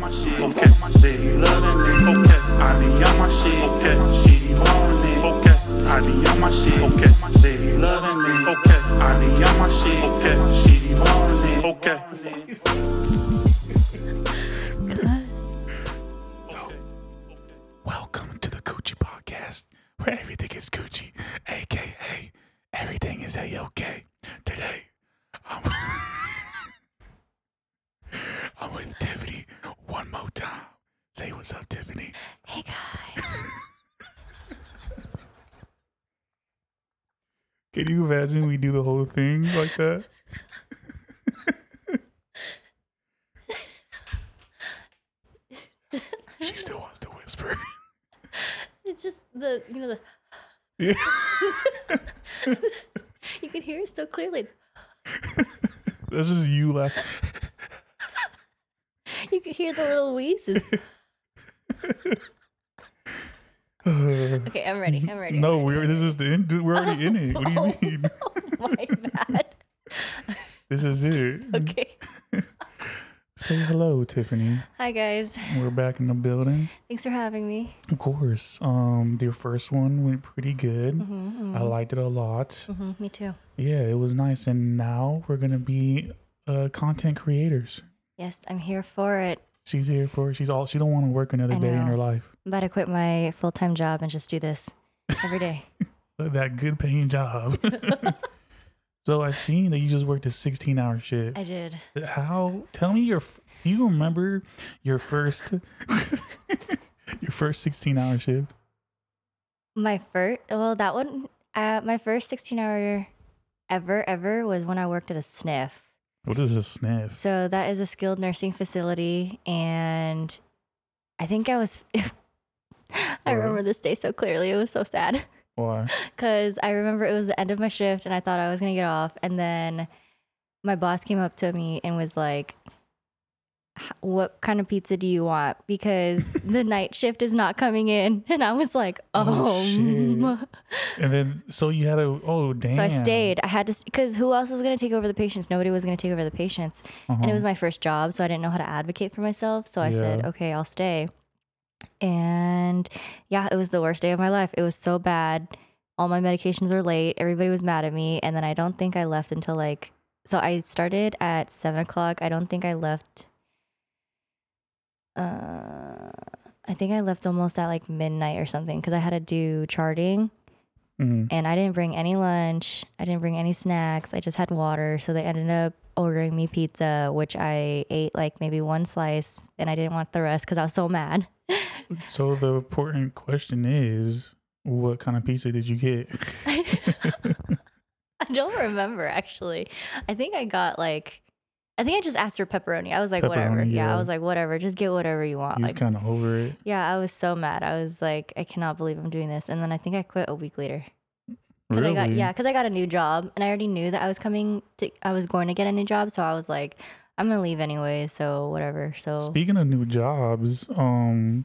my shit. Okay, they loving it. Okay, I be on my shit. Okay, she blowing it. Okay, I be on my shit. Okay, they loving it. Okay, I be on my shit. Okay, she blowing it. Okay. Welcome to the Cuji Podcast, where everything is Coochie, aka everything is a okay. Today, I'm, Oh, I'm with Tiffany one more time. Say what's up, Tiffany. Hey guys. Can you imagine we do the whole thing like that? she still wants to whisper. It's just the you know the Yeah. you can hear it so clearly. That's just you laughing. You can hear the little wheezes. Okay, I'm ready. I'm ready. No, we're this is the end. We're already in it. What do you Oh. mean? My bad. This is it. Okay. Say hello, Tiffany. Hi guys. We're back in the building. Thanks for having me. Of course. Um, your first one went pretty good. Mm-hmm, I liked it a lot. hmm Me too. Yeah, it was nice. And now we're gonna be uh content creators. Yes, I'm here for it. She's here for. It. She's all. She don't want to work another I day in her life. I'm about to quit my full time job and just do this every day. That good paying job. so I seen that you just worked a sixteen hour shift. I did. How? Tell me your. Do you remember your first your first sixteen hour shift? My first, well, that one, uh, my first 16 hour ever, ever was when I worked at a sniff. What is a sniff? So that is a skilled nursing facility, and I think I was. I remember this day so clearly. It was so sad Why? because I remember it was the end of my shift, and I thought I was gonna get off, and then my boss came up to me and was like, "H- "What kind of pizza do you want?" Because the night shift is not coming in, and I was like, Oh, "Oh." And then so you had a oh damn. So I stayed. I had to because who else was going to take over the patients? Nobody was going to take over the patients, and it was my first job, so I didn't know how to advocate for myself. So I said, Uh-huh. "Okay, I'll stay." And yeah, it was the worst day of my life. It was so bad. All my medications were late. Everybody was mad at me, and then I don't think I left until like. So I started at seven o'clock. I don't think I left. Uh, I think I left almost at like midnight or something because I had to do charting Mhm. and I didn't bring any lunch. I didn't bring any snacks. I just had water. So they ended up ordering me pizza, which I ate like maybe one slice and I didn't want the rest because I was so mad. So the important question is, what kind of pizza did you get? I don't remember actually. I think I got like, I think I just asked for pepperoni. I was like, whatever. Yeah. yeah. I was like, whatever. Just get whatever you want. you Like, kind of over it. yeah, I was so mad. I was like, I cannot believe I'm doing this. And then I think I quit a week later. Cause Really? I got yeah, because I got a new job and I already knew that I was coming to I was going to get a new job, so I was like, I'm gonna leave anyway, so whatever. So Speaking of new jobs, um,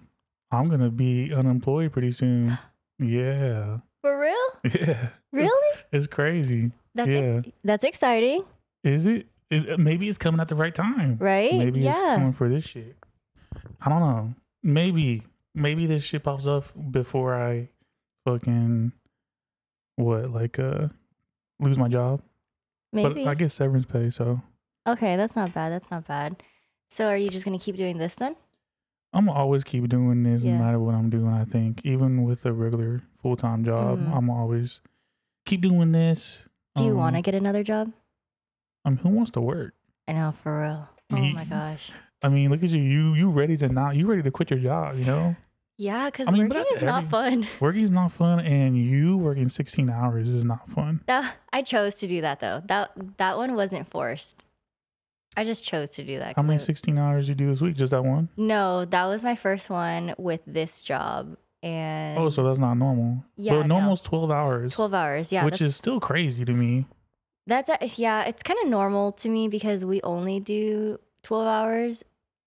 I'm gonna be unemployed pretty soon. Yeah, for real, yeah, really, it's crazy. that's yeah, that's exciting, is it? Is maybe it's coming at the right time? right? Maybe it's coming for this shit. I don't know. Maybe maybe this shit pops up before I fucking what like uh lose my job. maybe. But I get severance pay, so okay, that's not bad. That's not bad. So are you just gonna keep doing this then? I'm always keep doing this Yeah. no matter what I'm doing. I think even with a regular full time job, Mhm. I'm always keep doing this. Do you Um, want to get another job? I mean, who wants to work? I know for real. Oh Ye- my gosh. I mean, look at you. You you ready to not? You ready to quit your job? You know, Yeah, because I mean, working is not every- fun. working's not fun, and you working 16 hours is not fun. That, I chose to do that though. That that one wasn't forced. I just chose to do that. How many 16 hours you do this week? Just that one? No, that was my first one with this job, and Oh, so that's not normal. Yeah, but no. normal's 12 hours, twelve hours. Yeah, which is still crazy to me. That's a, yeah, it's kind of normal to me because we only do twelve hours.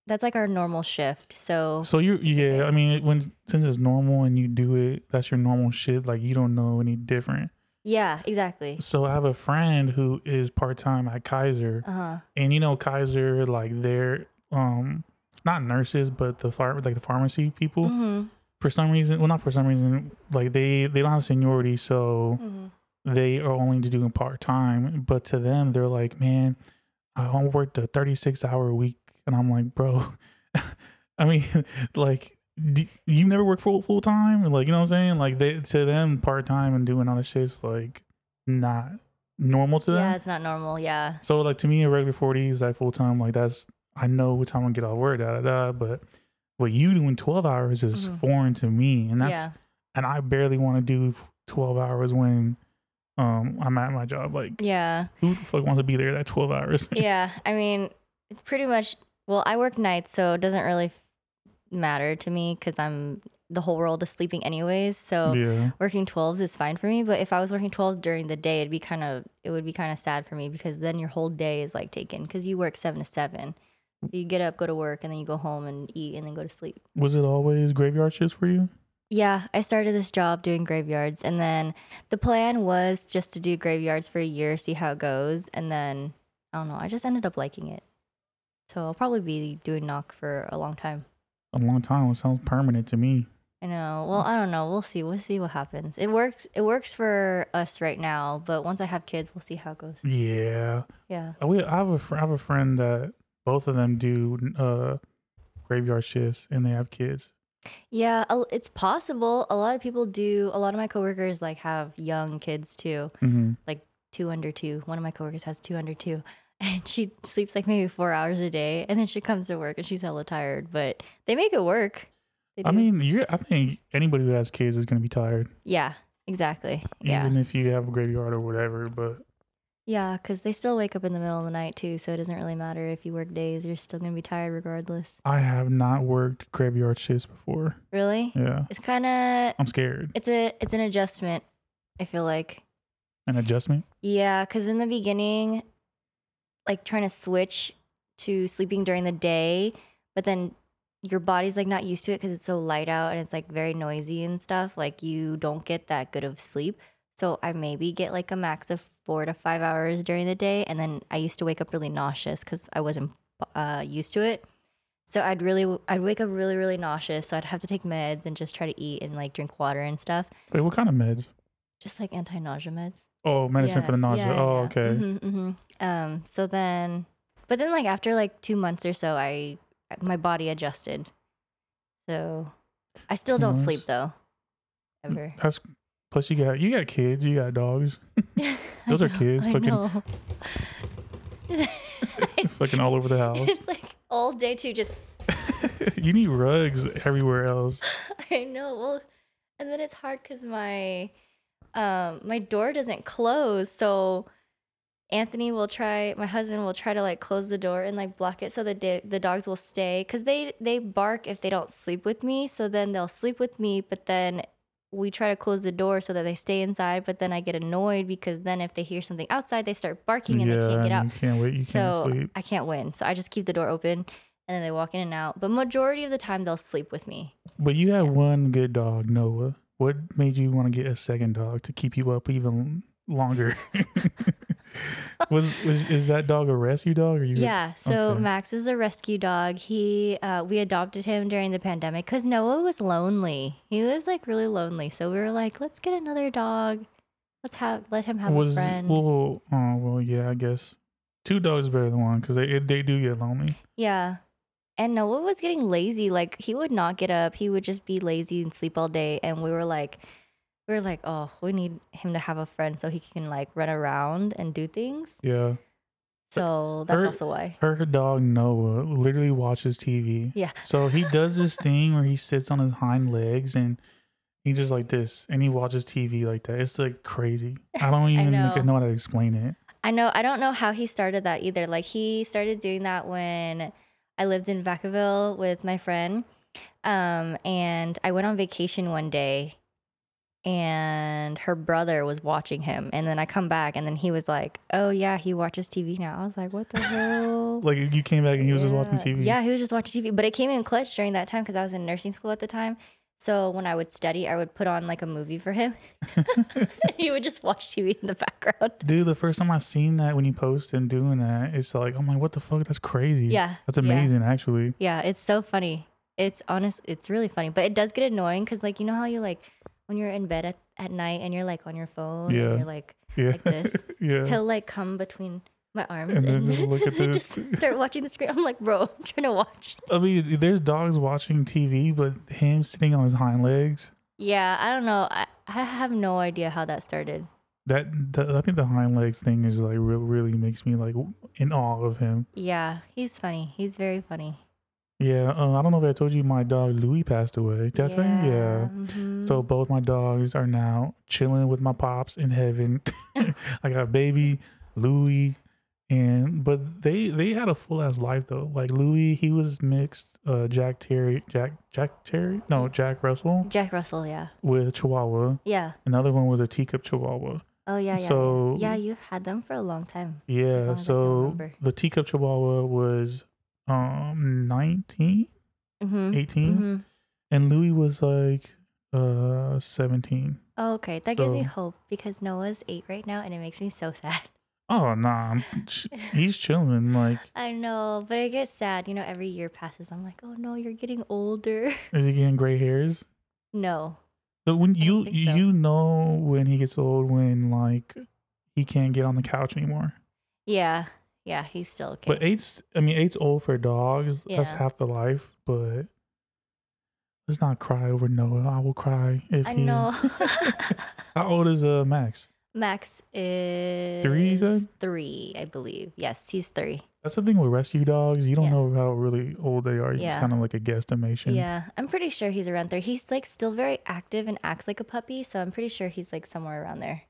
That's like our normal shift. So So you, yeah, I mean, when since it's normal and you do it, that's your normal shit. Like you don't know any different. yeah, exactly. So I have a friend who is part time at Kaiser, Uh huh. and you know Kaiser, like their um not nurses, but the phar- like the pharmacy people. Mm-hmm. For some reason, well, not for some reason, like they they don't have seniority, so Mm-hmm. They are only doing part time. But to them, they're like, man, I want to work the thirty six hour week, and I'm like, bro, I mean, like. d- You never work full full time, like you know what I'm saying. Like they to them, part time and doing all this shit's like not normal to them. Yeah, it's not normal. Yeah. So like to me, a regular forty is like full time. Like that's I know what time I get off work, da da da. But what you doing twelve hours is Mhm. foreign to me, and that's yeah. and I barely want to do twelve hours when um I'm at my job. Like Yeah. who the fuck wants to be there that twelve hours? yeah. I mean, it's pretty much. Well, I work nights, so it doesn't really f- matter to me because I'm the whole world is sleeping anyways. So yeah, working 12s is fine for me. But if I was working 12s during the day, it'd be kind of it would be kind of sad for me because then your whole day is like taken because you work seven to seven. So you get up, go to work, and then you go home and eat, and then go to sleep. was it always graveyard shifts for you? Yeah, I started this job doing graveyards, and then the plan was just to do graveyards for a year, see how it goes, and then I don't know. I just ended up liking it, so I'll probably be doing NOC for a long time. A long time. It sounds permanent to me. I know. Well, I don't know. We'll see. We'll see what happens. It works. It works for us right now, but once I have kids, we'll see how it goes. Yeah, Yeah. We I have a fr- I have a friend that both of them do uh graveyard shifts and they have kids. Yeah, it's possible. A lot of people do. A lot of my coworkers like have young kids too. hmm two under two. One of my coworkers has two under two. And she sleeps like maybe four hours a day. And then she comes to work and she's hella tired. But they make it work. I mean, you're, I think anybody who has kids is gonna be tired. yeah, exactly. Yeah. even if you have a graveyard or whatever. But Yeah, because they still wake up in the middle of the night too. So it doesn't really matter if you work days. You're still going to be tired regardless. I have not worked graveyard shifts before. Really? Yeah, It's kind of, I'm scared. it's a, it's an adjustment. I feel like. An adjustment. Yeah, because in the beginning, like trying to switch to sleeping during the day, but then your body's like not used to it because it's so light out and it's like very noisy and stuff. Like you don't get that good of sleep. So I maybe get like a max of four to five hours during the day, and then I used to wake up really nauseous because I wasn't uh, used to it. So I'd really, I'd wake up really, really nauseous. So I'd have to take meds and just try to eat and like drink water and stuff, Wait, what kind of meds? just like anti-nausea meds. Oh, medicine for the nausea. yeah, oh, yeah. okay. Mhm, mhm. Um. So then, but then like after like two months or so, I my body adjusted. So I still Two don't months? sleep though. Ever. That's plus you got you got kids, you got dogs, Those are kids, I fucking- fucking all over the house. it's like all day too. Just you need rugs everywhere else. I know. Well, and then it's hard because my um my door doesn't close, so Anthony will try. My husband will try to like close the door and like block it so the the dogs will stay because they they bark if they don't sleep with me. So then they'll sleep with me, but then we try to close the door so that they stay inside. But then I get annoyed because then if they hear something outside, they start barking and yeah, they can't get out. you can't wait. You so can't sleep. I can't win. So I just keep the door open and then they walk in and out. But majority of the time they'll sleep with me. But you have yeah. one good dog, Noah. What made you want to get a second dog to keep you up even longer? was was is that dog a rescue dog or you? Yeah. So okay. Max is a rescue dog. He uh, we adopted him during the pandemic because Noah was lonely. He was like really lonely. So we were like, let's get another dog. Let's have let him have was a friend. well, oh well, yeah, I guess two dogs better than one because they they do get lonely. yeah. And Noah was getting lazy. Like he would not get up. He would just be lazy and sleep all day. And we were like, we were like, oh, we need him to have a friend so he can like run around and do things. Yeah, So that's Her- also why. her dog Noah literally watches TV. Yeah. So he does this thing where he sits on his hind legs and he just like this, and he watches TV like that. It's like crazy. I don't even know. know. know how to explain it. I know. I don't know how he started that either. Like he started doing that when I lived in Vacaville with my friend, um, and I went on vacation one day, and her brother was watching him, and then I come back, and then he was like, "Oh yeah, he watches TV now." I was like, "What the hell?" Like you came back and he was just watching TV. Yeah, he was just watching TV. But it came in clutch during that time because I was in nursing school at the time. So when I would study, I would put on like a movie for him. he would just watch TV in the background. Dude, the first time I seen that when you post him doing that, it's like, I'm like, what the fuck? That's crazy. Yeah. That's yeah. amazing, actually. Yeah, it's so funny. It's honest, it's really funny, but it does get annoying because, like, you know how you like when you're in bed at, at night and you're like on your phone, Yeah. and you're like, Yeah. Like this. yeah. he'll like come between my arms And and, just look at just start watching the screen. I'm like, bro, I'm trying to watch. I mean, there's dogs watching TV, but him sitting on his hind legs, Yeah, I don't know. I, I have no idea how that started. that, that I think the hind legs thing is like real, really makes me like in awe of him. Yeah, he's funny. He's very funny. Yeah. Uh, I don't know if I told you my dog Louis passed away. That's yeah. yeah. mhm. So both my dogs are now chilling with my pops in heaven. I got baby Louis, and but they they had a full ass life though. Like Louis, he was mixed uh, Jack Terry, Jack Jack Terry, no Jack Russell Jack Russell, yeah. with Chihuahua. Yeah. Another one was a teacup Chihuahua. Oh yeah, yeah. So- yeah. yeah, you've had them for a long time. Yeah. long as I can So the teacup Chihuahua was um 19, Mm-hmm. 18, hmm and Louis was like uh 17. Oh, okay, that gives me hope because Noah's eight right now, and it makes me so sad. Oh nah, ch- he's chilling. Like, I know, but I get sad. You know, every year passes. I'm like, oh no, you're getting older. is he getting gray hairs? no. So when you so. you know when he gets old when like he can't get on the couch anymore. Yeah, yeah, he's still okay. But eight's I mean eight's old for dogs. That's half the life. But let's not cry over Noah. I will cry if I he. know. How old is uh Max? Max is Three, said? Three, I believe. Yes, he's three. That's the thing with rescue dogs. You don't Yeah. know how really old they are. It's Yeah. kind of like a guesstimation. Yeah, I'm pretty sure he's around there. He's like still very active and acts like a puppy, so I'm pretty sure he's like somewhere around there.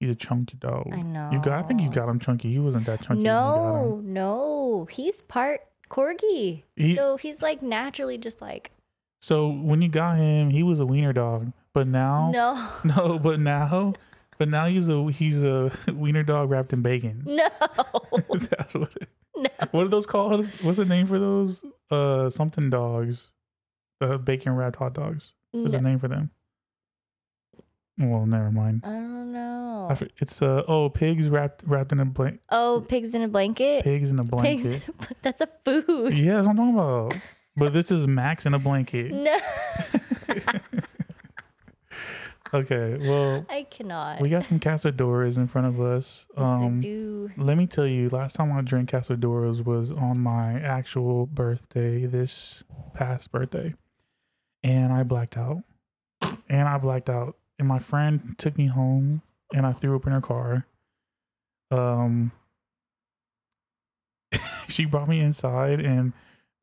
He's a chunky dog. I know. You got. I think you got him chunky. He wasn't that chunky. when you got him. No, no, he's part corgi, He- so he's like naturally just like So when you got him, he was a wiener dog. But now, no, no, but now, but now he's a he's a wiener dog wrapped in bacon. no, That's what. It, no. what are those called? What's the name for those? Uh, something dogs. The bacon wrapped hot dogs. There's no. a name for them. Well, never mind. I don't know. I It's uh oh pigs wrapped wrapped in a blanket. Oh, pigs in a blanket. Pigs in a Pigs. blanket. In a, bl- that's a food. Yeah, that's what I'm talking about. But this is Max in a blanket. No, Okay, well, I cannot. we got some Cazadores in front of us. Yes, I Um, do. let me tell you, last time I drank Cazadores was on my actual birthday, this past birthday, and I blacked out. And I blacked out, and my friend took me home, and I threw up in her car. Um, she brought me inside, and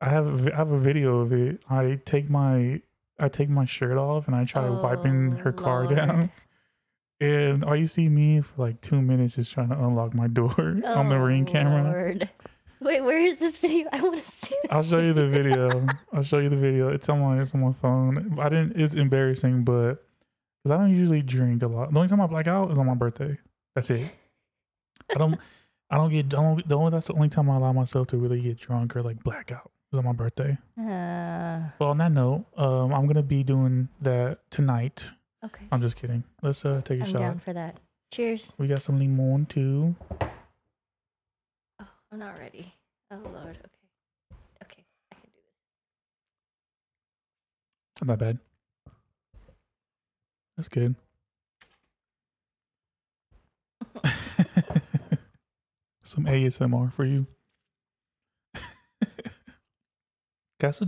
I have a, I have a video of it. I take my I take my shirt off, and I try wiping her Oh, car Lord. down. And all you see me for like two minutes is trying to unlock my door on the Oh, ring camera. Lord. Wait, where is this video? I want to see this. I'll show you the video. I'll show you the video. It's on my it's on my phone. I didn't. It's embarrassing, but because I don't usually drink a lot. The only time I black out is on my birthday. That's it. I don't. I don't get. Don't. The only that's the only time I allow myself to really get drunk or like black out is on my birthday. Uh, Well, on that note, um, I'm gonna be doing that tonight. okay. I'm just kidding. Let's uh take a I'm shot. down for that. Cheers. We got some limon too. Oh, I'm not ready. Oh, Lord. Okay. Okay. I can do this. Not that bad. That's good. Some ASMR for you. I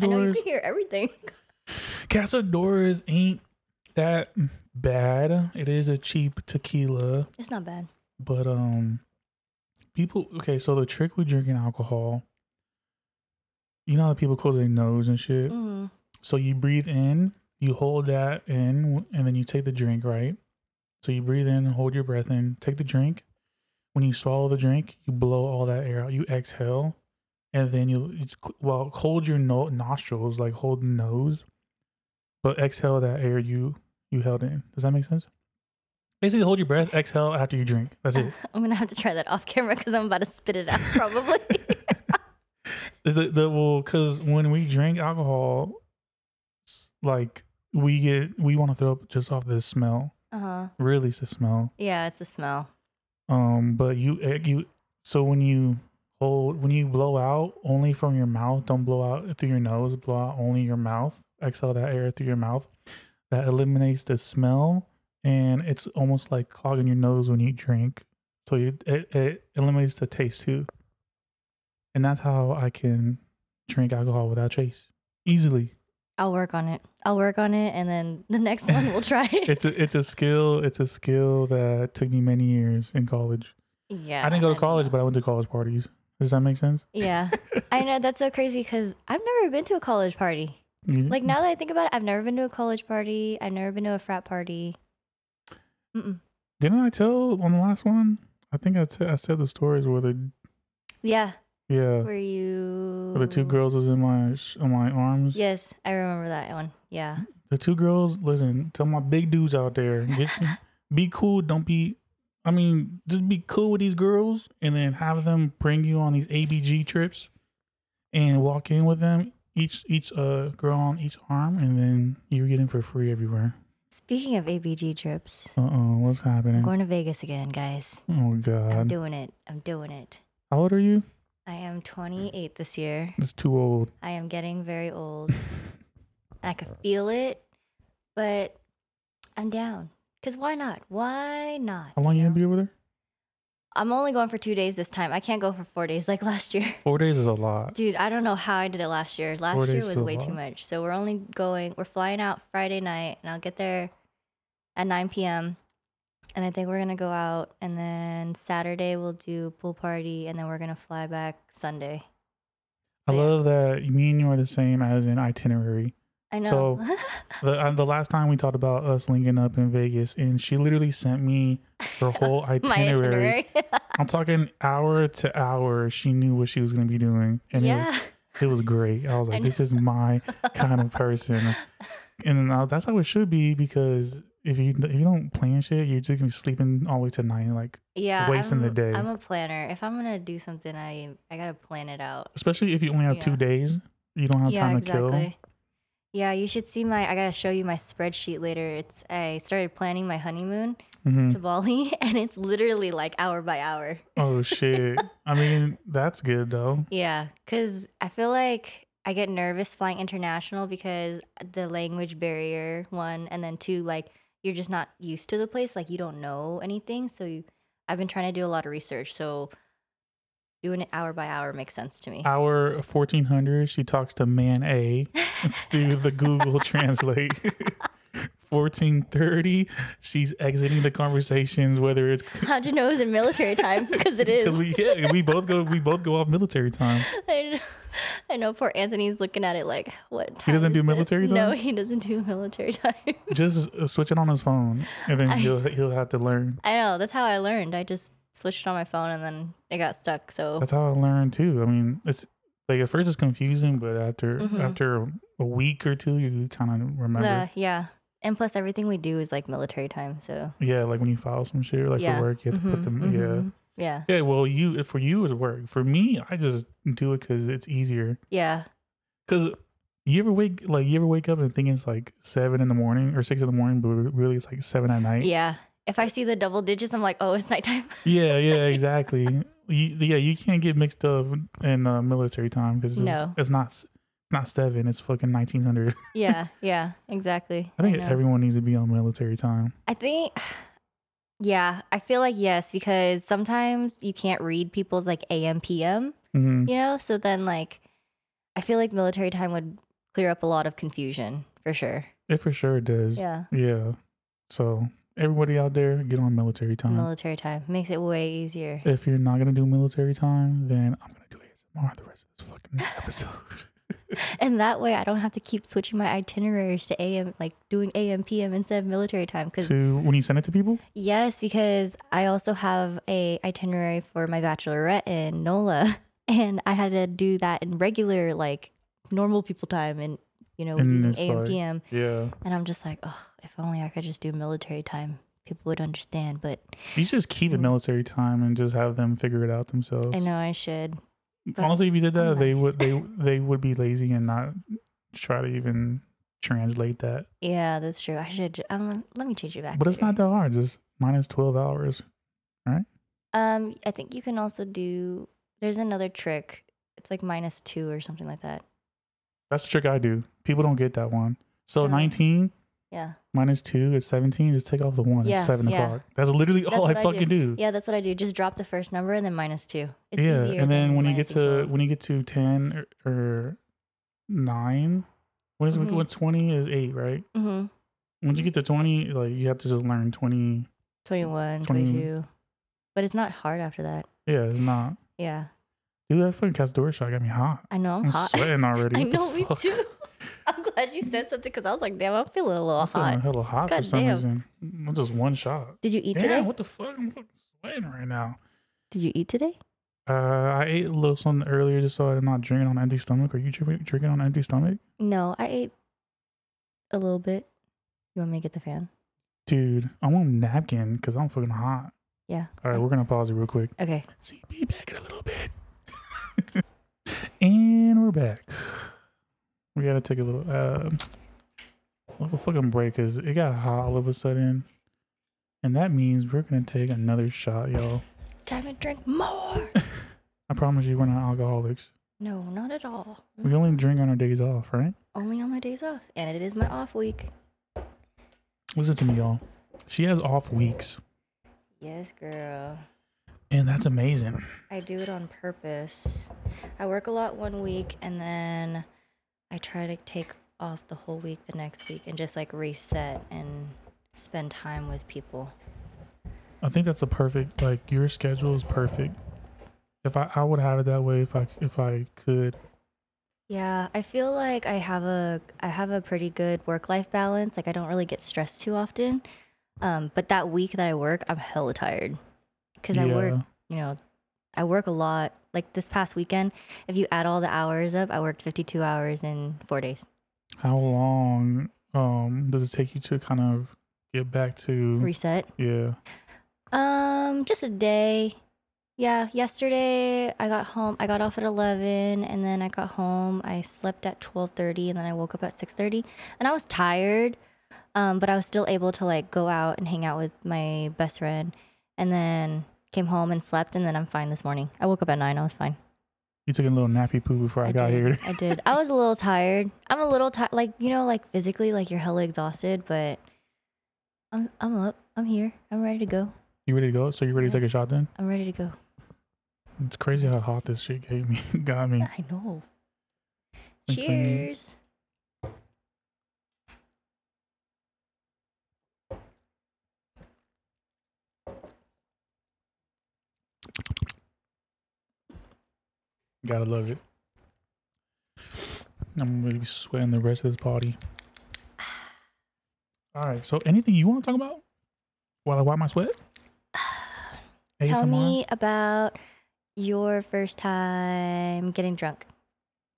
know you can hear everything. Cazadores ain't that bad. It is a cheap tequila, It's not bad. but um, people. Okay, so the trick with drinking alcohol, you know how people close their nose and shit. Mm. So you breathe in, you hold that in, and then you take the drink, right? So you breathe in, hold your breath in, take the drink. When you swallow the drink, you blow all that air out. You exhale, and then you you well hold your no- nostrils, like hold the nose, but exhale that air you you held in. Does that make sense? Basically, hold your breath, exhale after you drink. That's it. I'm gonna have to try that off camera because I'm about to spit it out. Probably. The, the well, because when we drink alcohol, like we get we want to throw up just off the smell. Uh huh. Really, it's the smell. Yeah, it's a smell. Um, but you eh, you so when you hold when you blow out only from your mouth, don't blow out through your nose. Blow out only your mouth. Exhale that air through your mouth. That eliminates the smell, and it's almost like clogging your nose when you drink. So you, it it eliminates the taste too. And that's how I can drink alcohol without chase easily. I'll work on it. I'll work on it, and then the next one we'll try. It's a it's a skill. It's a skill that took me many years in college. yeah. I didn't go to college, but I went to college parties. Does that make sense? Yeah, I know that's so crazy because I've never been to a college party. You- Like now that I think about it, I've never been to a college party. I've never been to a frat party. Mm-mm. didn't I tell on the last one? I think I t- I said the stories where the Yeah, yeah were you? where the two girls was in my sh- on my arms. Yes, I remember that one. Yeah, The two girls. Listen, tell my big dudes out there, get some- be cool. Don't be. I mean, just be cool with these girls, and then have them bring you on these ABG trips, and walk in with them each each uh girl on each arm, and then you're getting for free everywhere. Speaking of ABG trips, Uh oh, what's happening? I'm happening? going to Vegas again, guys. Oh God. I'm doing it. I'm doing it. how old are you? I am mm. 28 this year. It's too old. I am getting very old. and I can feel it, but I'm down. Cause why not? Why not? How long you know? gonna be over there? I'm only going for two days this time. I can't go for four days like last year. Four days is a lot. Dude, I don't know how I did it last year. Last Four year was way too much. So we're only going, we're flying out Friday night, and I'll get there at 9 p.m. And I think we're gonna go out, and then Saturday we'll do pool party, and then we're gonna fly back Sunday. I Yeah. love that me and you are the same as an itinerary. I know. So The uh, the last time we talked about us linking up in Vegas, and she literally sent me her whole itinerary. itinerary. I'm talking hour to hour. She knew what she was gonna be doing, and it yeah. was it was great. I was I like, this is my kind of person, and uh, that's how it should be because. If you if you don't plan shit, you're just gonna be sleeping all the way to night. Like yeah. wasting the I'm- day. I'm a planner. If I'm gonna do something, I I gotta plan it out. especially if you only have two days, you don't have yeah, time to kill. Yeah, you should see my. I gotta show you my spreadsheet later. It's I started planning my honeymoon Mhm. to Bali, and it's literally like hour by hour. Oh shit! I mean, that's good though. Yeah, because I feel like I get nervous flying international because the language barrier, one, and then two, like you're just not used to the place. Like you don't know anything. So you, I've been trying to do a lot of research. So doing it hour by hour makes sense to me. Hour fourteen hundred, she talks to man A through the Google Translate. Fourteen thirty, she's exiting the conversations, whether it's How'd you know it was in military time? Because it is. because we yeah we both go we both go off military time. I know, I know poor Anthony's looking at it like, what time doesn't do this? military time No, he doesn't do military time. Just uh, switch it on his phone, and then I- he'll he'll have to learn. I know, that's how I learned. I just switched on my phone and then it got stuck. So That's how I learned too. I mean, it's like at first it's confusing, but after Mhm. after a week or two, you kind of remember. uh, yeah. And plus everything we do is like military time. So Yeah, like when you file some shit, or like yeah. for work, you have to put Mhm, them. mhm. Yeah. Yeah, yeah. Well, you for you it's work. For me, I just do it because it's easier. Yeah. Because you ever wake like you ever wake up and think it's like seven in the morning or six in the morning, but really it's like seven at night. Yeah. If I see the double digits, I'm like, oh, it's nighttime. yeah, yeah, exactly. you, yeah, you can't get mixed up in uh, military time because it's, No. it's not not seven. It's fucking nineteen hundred. yeah. Yeah. Exactly. I think know. everyone needs to be on military time. I think, yeah, I feel like yes, because sometimes you can't read people's like AM, PM, hmm you know? So then, like, I feel like military time would clear up a lot of confusion for sure. It for sure does. Yeah. Yeah. So everybody out there, get on military time. Military time makes it way easier. if you're not gonna do military time, then I'm gonna do ASMR the rest of this fucking episode. And that way I don't have to keep switching my itineraries to AM, like doing AM, PM instead of military time. Because, to when you send it to people. yes, because I also have a itinerary for my bachelorette in NOLA. And I had to do that in regular, like normal people time and, you know, And using AM, like- PM. Yeah. And I'm just like, oh, if only I could just do military time, people would understand. But You just keep it Mm. military time and just have them figure it out themselves. I know I should. But Honestly, if you did that, I'm they nice. would they they would be lazy and not try to even translate that. Yeah, that's true. I should. Um, let me change it back. But it's not that hard. Just minus twelve hours. Right? Um, I think you can also do. There's another trick. It's like minus two or something like that. That's the trick I do. People don't get that one. So Oh. nineteen Yeah. minus two is seventeen. Just take off the one. Yeah, it's seven yeah. o'clock. That's literally That's all I I fucking do. Yeah, that's what I do. Just drop the first number and then minus two. It's yeah, easier and then when you get to 12. when you get to ten or, or nine, what is Mhm. what twenty is eight, right? Mhm. Once you get to twenty, like you have to just learn twenty. 21, 20. 22. But it's not hard after that. Yeah, it's not. Yeah. Dude, that fucking cast Castdoor shot got me hot. I know I'm, I'm hot. sweating already. I know, me too. I'm glad you said something because I was like, damn, I'm feeling a little I'm feeling hot. hella hot for some damn. reason. Not Just one shot. Did you eat Damn, today? what the fuck? I'm fucking sweating right now. Did you eat today? Uh, I ate a little something earlier just so I'm not drinking on an empty stomach. Are you drinking, drinking on an empty stomach? No, I ate a little bit. You want me to get the fan? Dude, I want a napkin because I'm fucking hot. Yeah. All right, we're going to pause it real quick. Okay. See, be back in a little bit. and we're back. We got to take a little, uh, little fucking break because it got hot all of a sudden. And that means we're to take another shot, y'all. Time to drink more. I promise you, we're not alcoholics. no, not at all. We only drink on our days off, right? Only on my days off. And it is my off week. Listen to me, y'all. She has off weeks, Yes, girl. and that's amazing. I do it on purpose. I work a lot one week and then I try to take off the whole week the next week and just like reset and spend time with people. I think that's a perfect like your schedule is perfect. If I I would have it that way if I if I could. Yeah, I feel like I have a I have a pretty good work life balance. Like I don't really get stressed too often. Um, but that week that I work, I'm hella tired because I work. You know, I work a lot. Like this past weekend, if you add all the hours up, I worked 52 hours in four days. How long um does it take you to kind of get back to Reset. yeah. Um, just a day. Yeah, yesterday I got home. I got off at 11 and then I got home. I slept at 12:30 and then I woke up at 6:30 and I was tired. Um, but I was still able to like go out and hang out with my best friend and then came home and slept and then I'm fine this morning. I woke up at 9. I was fine. You took a little nappy poo before I, got did. here. I did. I was a little tired. I'm a little tired like, you know, like physically like you're hella exhausted, but I'm I'm up. I'm here. I'm ready to go. You ready to go? So you ready to take a shot then? I'm ready to go. It's crazy how hot this shit gave me got me. I know. Cheers. Gotta love it. I'm gonna be sweating the rest of this party. All right. So, anything you want to talk about while I wipe my sweat? Tell ASMR? me about your first time getting drunk.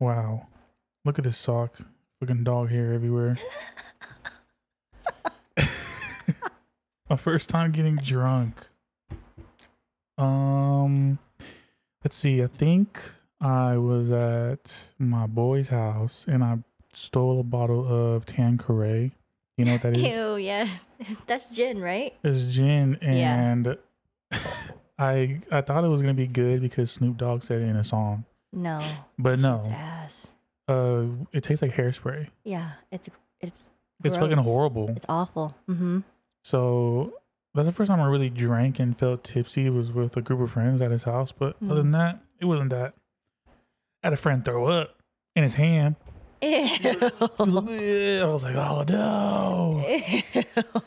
Wow. Look at this sock. Fucking dog hair everywhere. my first time getting drunk. Um, let's see. I think I was at my boy's house and I stole a bottle of Tanqueray. You know what that is? Ew, yes. That's gin, right? It's gin, Yeah. and I I thought it was gonna be good because Snoop Dogg said it in a song, No. but no. ass. Uh, it tastes like hairspray. Yeah, it's it's It's fucking horrible. It's awful. Mm-hmm. So that's the first time I really drank and felt tipsy was with a group of friends at his house. But other than that, it wasn't that. I had a friend throw up in his hand. Ew. He was like. I was like, oh no.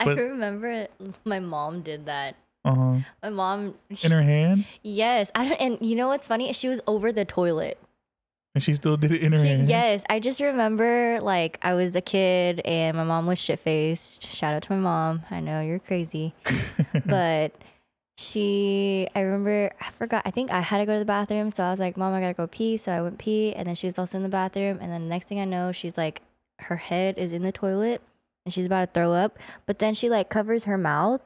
I But- remember it, my mom did that. Uh-huh. My mom, In her hand, yes, I don't, and you know what's funny? She was over the toilet. and she still did it in her She, hand. yes, I just remember like I was a kid and my mom was shit faced. Shout out to my mom. I know you're crazy, but she, I remember, I forgot. I think I had to go to the bathroom, so I was like, "Mom, I gotta go pee." So I went pee, and then she was also in the bathroom, and then the next thing I know, she's like, her head is in the toilet, and she's about to throw up, but then she like covers her mouth.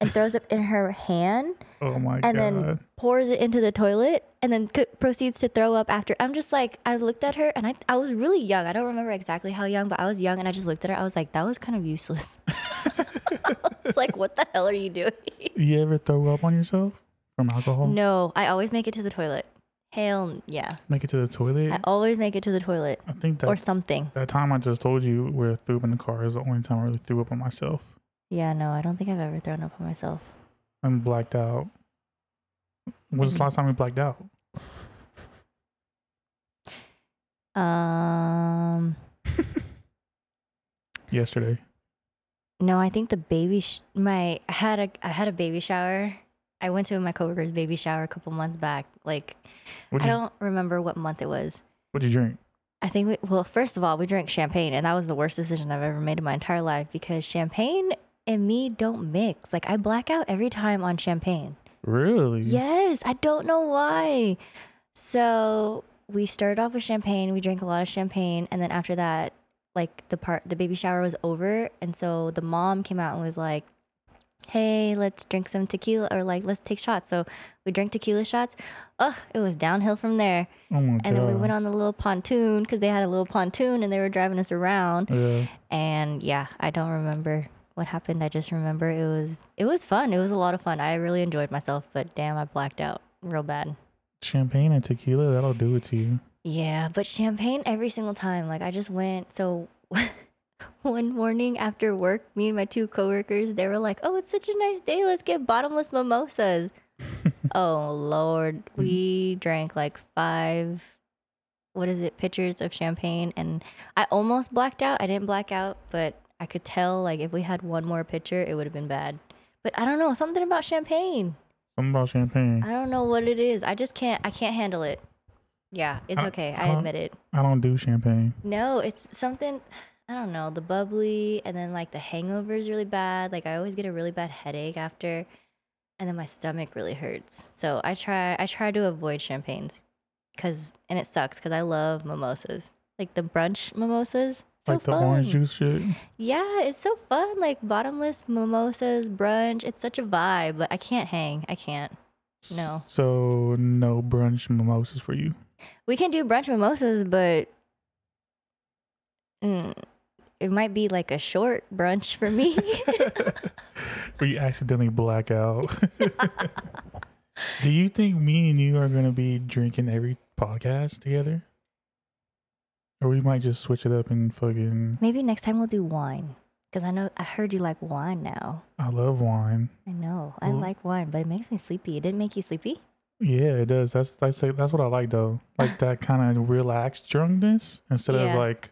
and throws up in her hand Oh my and god. then pours it into the toilet and then c- proceeds to throw up after. I'm just like, I looked at her and I, I was really young. I don't remember exactly how young, but I was young and I just looked at her. I was like, that was kind of useless. It's like, what the hell are you doing? you ever throw up on yourself from alcohol? No, I always make it to the toilet. Hell yeah. Make it to the toilet. I always make it to the toilet I think that or something. that time I just told you where I threw up in the car is the only time I really threw up on myself. Yeah, no, I don't think I've ever thrown up on myself. I'm blacked out. When's the last time we blacked out? Um, Yesterday. No, I think the baby, sh- my, I had a, I had a baby shower. I went to my coworker's baby shower a couple months back. Like, What'd I you, don't remember what month it was. what'd you drink? I think, we, well, first of all, we drank champagne, and that was the worst decision I've ever made in my entire life because champagne and me don't mix. Like, I black out every time on champagne. Really? Yes, I don't know why. So we started off with champagne. We drank a lot of champagne, and then after that, like the part, the baby shower was over, and so the mom came out and was like, "Hey, let's drink some tequila, or like let's take shots." So we drank tequila shots. Ugh, it was downhill from there. Oh my god. And then we went on the little pontoon because they had a little pontoon and they were driving us around. Yeah. And yeah, I don't remember what happened. I just remember it was it was fun. It was a lot of fun. I really enjoyed myself, but damn, I blacked out real bad. Champagne and tequila, that'll do it to you. Yeah, but champagne every single time. Like I just went so one morning after work, me and my two coworkers, they were like, "Oh, it's such a nice day. Let's get bottomless mimosas." oh lord, we drank like five what is it? Pitchers of champagne and I almost blacked out. I didn't black out, but I could tell like if we had one more pitcher, it would have been bad. But I don't know, something about champagne. Something about champagne. I don't know what it is. I just can't I can't handle it. Yeah, it's I- okay. I I admit it. I don't do champagne. No, it's something I don't know, the bubbly and then like the hangover is really bad. Like I always get a really bad headache after and then my stomach really hurts. So I try I try to avoid champagnes cuz and it sucks cuz I love mimosas. Like the brunch mimosas. So like the fun. orange juice shit. Yeah, it's so fun like bottomless mimosas, brunch. It's such a vibe, but I can't hang. I can't. No. So no brunch mimosas for you. We can do brunch mimosas, but mm, it might be like a short brunch for me. Where you accidentally black out. do you think me and you are gonna be drinking every podcast together? Or we might just switch it up and fucking Maybe next time we'll do wine. Because I know I heard you like wine now. I love wine. I know. I like wine, but it makes me sleepy. It didn't make you sleepy? Yeah, it does. That's that's that's what I like though. Like that kind of relaxed drunkenness instead Yeah. of like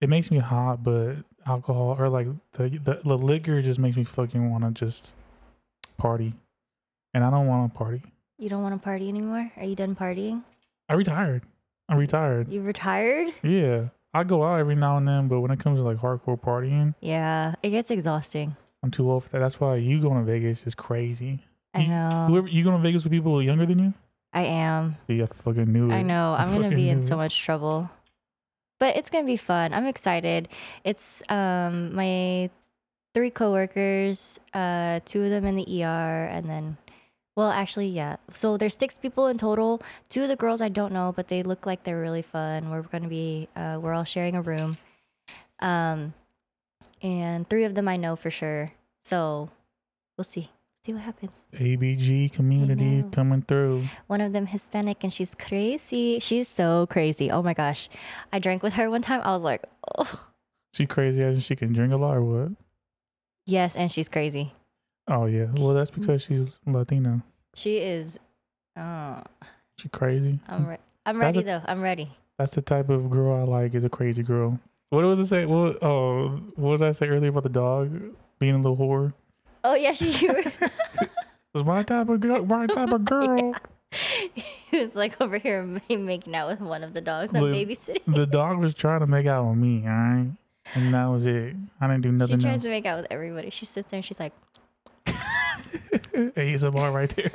it makes me hot, but alcohol or like the the, the liquor just makes me fucking want to just party, and I don't want to party. You don't want to party anymore? Are you done partying? I retired. I'm retired. You retired? Yeah, I go out every now and then, but when it comes to like hardcore partying, Yeah, it gets exhausting. I'm too old for that. That's why you going to Vegas is crazy. I You- know. Whoever you going to Vegas with people younger than you? I am. See, I fucking knew it. I know. I'm going to be in so much trouble. But it's going to be fun. I'm excited. It's um my three coworkers, uh two of them in the ER and then well, actually, yeah. So there's six people in total. Two of the girls I don't know, but they look like they're really fun. We're going to be uh we're all sharing a room. Um and three of them I know for sure. So we'll see. See what happens. ABG community coming through. One of them Hispanic and she's crazy. She's so crazy. Oh my gosh. I drank with her one time. I was like, oh, She crazy as she can drink a lot or what? yes. And she's crazy. Oh yeah. Well, that's mm-hmm. because she's Latina. She is. Oh, She crazy. I'm, re- I'm ready a- though. I'm ready. That's the type of girl I like. Is a crazy girl. What was it say? What? Oh, what did I say earlier about the dog being a little whore? Oh, yeah. She It's my type of girl. My type of girl. he was like over here ma- making out with one of the dogs. I'm Look, babysitting. The dog was trying to make out with me. All right, and that was it. I didn't do nothing. She tries else. to make out with everybody. She sits there and she's like, ASMR right there.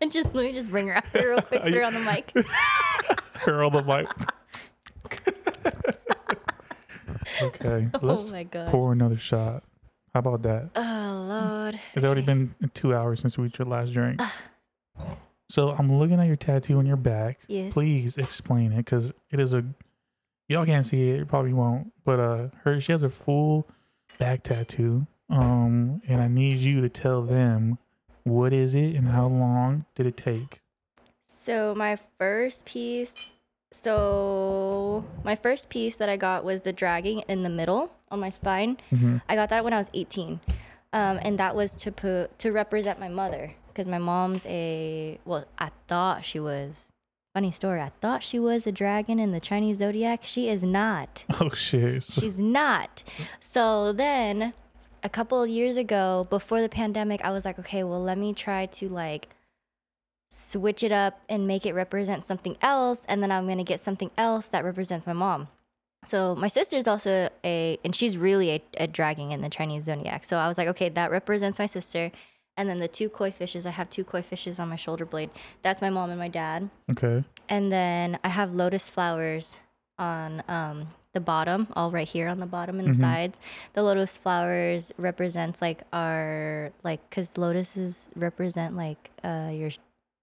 and just let me just bring her out there real quick. Put her on the mic. Curl the mic. okay, Oh let's my god. pour another shot. How about that? Oh Lord. It's already been two hours since we had your last drink. so I'm looking at your tattoo on your back. Yes. Please explain it because it is a. Y'all can't see it, you probably won't. But uh, her she has a full back tattoo. Um, and I need you to tell them what is it and how long did it take. So my first piece, so my first piece that I got was the dragging in the middle on my spine. Mhm. I got that when I was 18, um, and that was to put to represent my mother because my mom's a well, I thought she was. Funny story. I thought she was a dragon in the Chinese zodiac. She is not. Oh shit! So- She's not. So then a couple of years ago, before the pandemic, I was like, okay, well, let me try to like switch it up and make it represent something else. And then I'm going to get something else that represents my mom. So my sister's also a, and she's really a, a dragon in the Chinese zodiac. So I was like, okay, that represents my sister. And then the two koi fishes, I have two koi fishes on my shoulder blade. That's my mom and my dad okay. and then I have lotus flowers on um, the bottom, all right here on the bottom and the Mhm. sides. The lotus flowers represents like our like because lotuses represent like uh your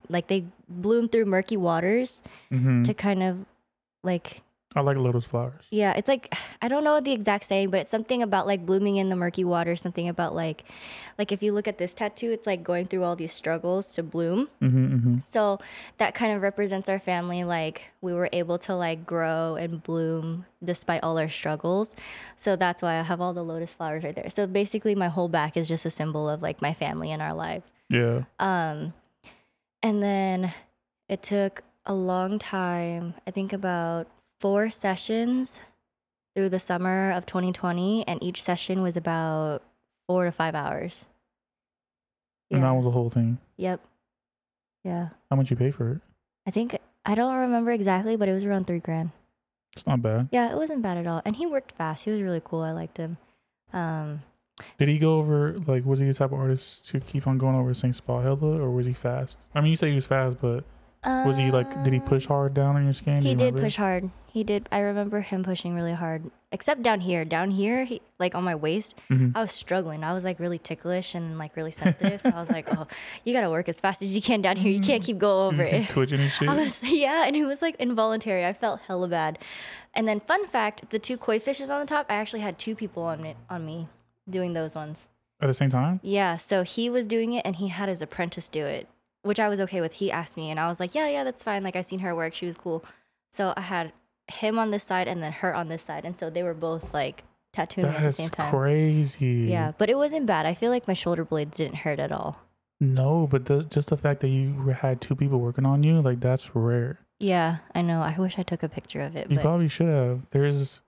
like they bloom through murky waters hmm to kind of like I like lotus flowers. yeah it's like i don't know the exact saying but it's something about like blooming in the murky water something about like like if you look at this tattoo it's like going through all these struggles to bloom hmm hmm so that kind of represents our family. Like we were able to like grow and bloom despite all our struggles. So that's why I have all the lotus flowers right there. So basically my whole back is just a symbol of like my family and our life. Yeah. Um and then it took a long time, I think about four sessions through the summer of 2020 and each session was about 4 to 5 hours. And that was the whole thing. Yep. Yeah. How much you pay for it? I think I don't remember exactly, but it was around three grand. It's not bad. Yeah, it wasn't bad at all. And he worked fast. He was really cool. I liked him. Um, Did he go over like was he the type of artist to keep on going over Saint Spa hella or was he fast? I mean you say he was fast, but was he like did he push um, hard down on your skin? He you did push hard. He did. I remember him pushing really hard. Except down here. Down here, he like on my waist, Mhm. I was struggling. I was like really ticklish and like really sensitive. so I was like, oh, you gotta work as fast as you can down here. You can't keep going over it. twitching and shit. I was yeah, and it was like involuntary. I felt hella bad. And then fun fact, the two koi fishes on the top, I actually had two people on it on me doing those ones. At the same time? Yeah, so he was doing it and he had his apprentice do it, which I was okay with. He asked me and I was like, "Yeah, yeah, that's fine. Like I seen her work. She was cool." So I had him on this side and then her on this side, and so they were both like tattooing at the same time. crazy. Yeah, but it wasn't bad. I feel like my shoulder blades didn't hurt at all. No, but the, just the fact that you had two people working on you, like that's rare. Yeah, I know. I wish I took a picture of it, You but probably should have. There's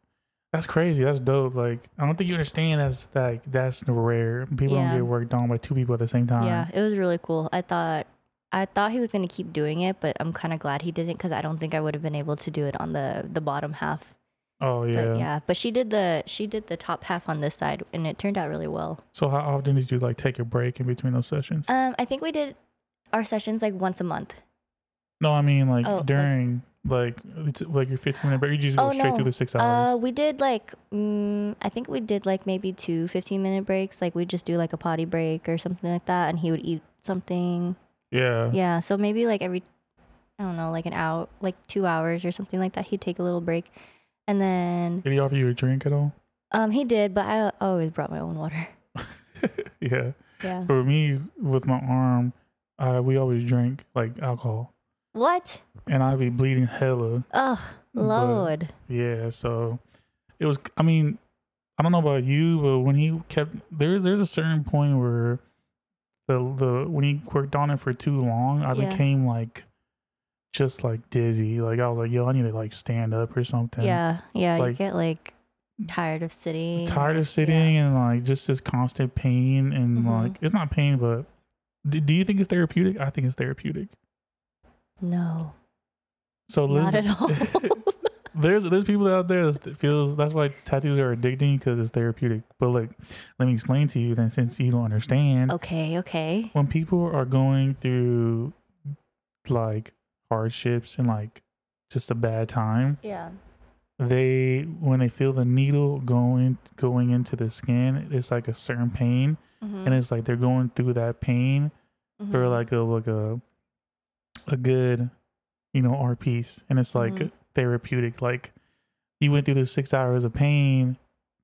that's crazy. That's dope. Like I don't think you understand that's like that's rare. People Yeah. don't get worked on by two people at the same time. yeah, it was really cool. I thought I thought he was gonna keep doing it, but I'm kind of glad he didn't because I don't think I would have been able to do it on the the bottom half. Oh yeah. But yeah, but she did the she did the top half on this side, and it turned out really well. So how often did you like take a break in between those sessions? Um, I think we did our sessions like once a month. no, I mean like oh, during like it's like your 15 minute break. You just go Oh, straight no. through the six hours. Uh, we did like mm, I think we did like maybe two 15 minute breaks. Like we just do like a potty break or something like that, and he would eat something. Yeah. Yeah, so maybe like every I don't know, like an hour, like two hours or something like that. He'd take a little break, and then Did he offer you a drink at all? um he did, but I always brought my own water. yeah. Yeah. For me, with my arm, uh, we always drink like alcohol, What? and I'd be bleeding hella. Oh But- Lord. Yeah, so it was. I mean, I don't know about you, but when he kept there's there's a certain point where the the when he worked on it for too long, I Yeah. became like just like dizzy. Like I was like, yo, I need to like stand up or something. Yeah, yeah. you like- get like tired of sitting. tired of sitting and like just this constant pain and Mhm. like it's not pain, but do, do you think it's therapeutic? I think it's therapeutic. No, So not at all. there's there's people out there that feels that's why tattoos are addicting because it's therapeutic. But like, let me explain to you then, since you don't understand, okay, okay. when people are going through like hardships and like just a bad time, Yeah. they when they feel the needle going going into the skin, it's like a certain pain, Mhm. and it's like they're going through that pain for Mhm. like a like a a good you know art piece and it's like Mhm. Therapeutic like you went through the six hours of pain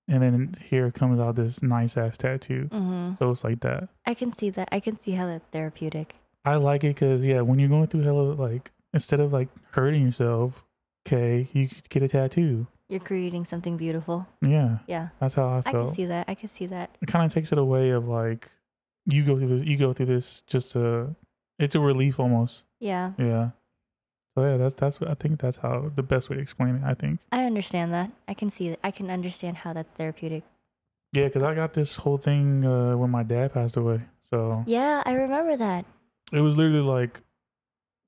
and then here comes out this nice ass tattoo Mhm. so it's like that I can see that. I can see how that's therapeutic. i like it because yeah when you're going through hella like instead of like hurting yourself okay you get a tattoo You're creating something beautiful. yeah Yeah, that's how i I can see that. I can see that. it kind of takes it away of like you go through this you go through this just to it's a relief almost Yeah, Yeah. So yeah, that's that's what I think that's how the best way to explain it. I think. I understand that. I can see that. I can understand how that's therapeutic. Yeah, because I got this whole thing uh, when my dad passed away. So Yeah, I remember that. it was literally like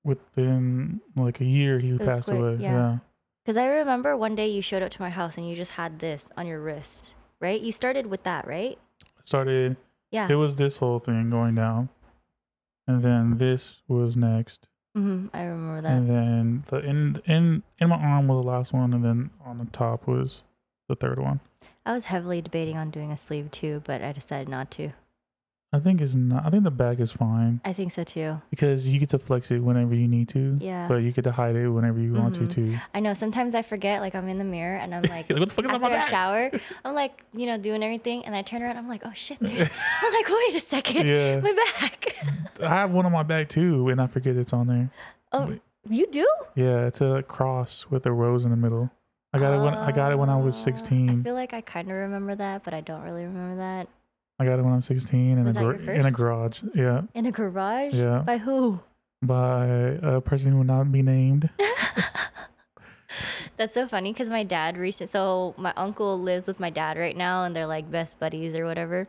within like a year he passed quick, away. yeah. Yeah. Because I remember one day you showed up to my house and you just had this on your wrist, right? You started with that, right? Started. Yeah. It was this whole thing going down, and then this was next, hmm I remember that. and then the in in in my arm was the last one, and then on the top was the third one. I was heavily debating on doing a sleeve too, but I decided not to. I think it's not. I think the back is fine I think so too. because you get to flex it whenever you need to. Yeah. But you get to hide it whenever you want to Mhm. too. I know sometimes I forget, like I'm in the mirror and I'm like, Like, what the fuck is on after my a back? shower, I'm like, you know, doing everything, and I turn around, I'm like, oh shit, there. I'm like, wait a second, Yeah. my back. I have one on my back too, and I forget it's on there. oh, you do? Yeah, it's a cross with a rose in the middle. I got it when I got it when I was Uh, 16. I feel like I kind of remember that, but I don't really remember that. I got it when I was 16 in Was a gar- in a garage. Yeah, In a garage? Yeah. By who? by a person who will not be named. That's so funny because my dad recent. So my uncle lives with my dad right now, and they're like best buddies or whatever.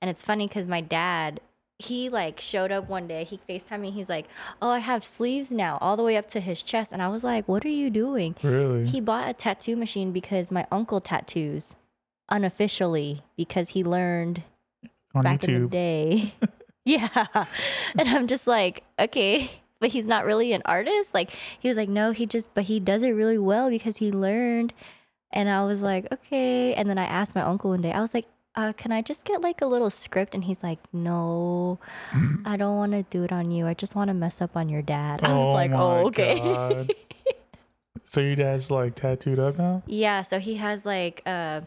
And it's funny because my dad, he like showed up one day. He Facetime me. He's like, "Oh, I have sleeves now, all the way up to his chest." And I was like, "What are you doing?" Really? He bought a tattoo machine because my uncle tattoos unofficially because he learned on back in the YouTube. day. yeah. And I'm just like, okay, but he's not really an artist. Like he was like, no, he just but he does it really well because he learned. And I was like, okay. And then I asked my uncle one day, I was like, uh, can I just get like a little script? And he's like, no, I don't want to do it on you. I just want to mess up on your dad. I was like, oh, okay. So your dad's like tattooed up now? Yeah, so he has like uh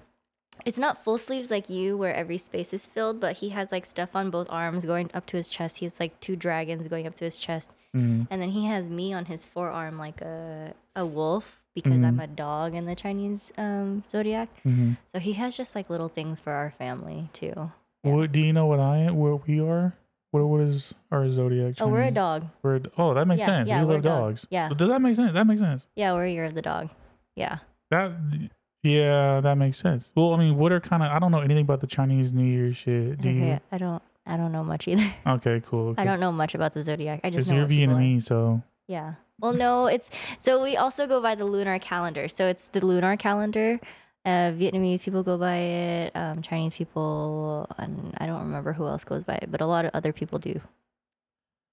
it's not full sleeves like you where every space is filled, but he has like stuff on both arms going up to his chest. He has like two dragons going up to his chest. Mm. And then he has me on his forearm like a a wolf because I'm a dog in the Chinese um zodiac. hmm So he has just like little things for our family too. Yeah. What do you know what I am? Where we are? What what is our zodiac? Oh, we're a dog. We're a oh, that makes Yeah, sense. yeah, we love dog. dogs. Yeah. Does that make sense? That makes sense. Yeah, we're a year of the dog. Yeah. That yeah, that makes sense. Well, I mean, what are kind of I don't know anything about the Chinese New Year shit. Do okay, you? I don't I don't know much either. Okay, cool. I don't know much about the zodiac. I just know you're what people are. Vietnamese, so Yeah. Well, no, it's so we also go by the lunar calendar. So it's the lunar calendar. Uh, Vietnamese people go by it. Um, Chinese people, and I don't remember who else goes by it, but a lot of other people do.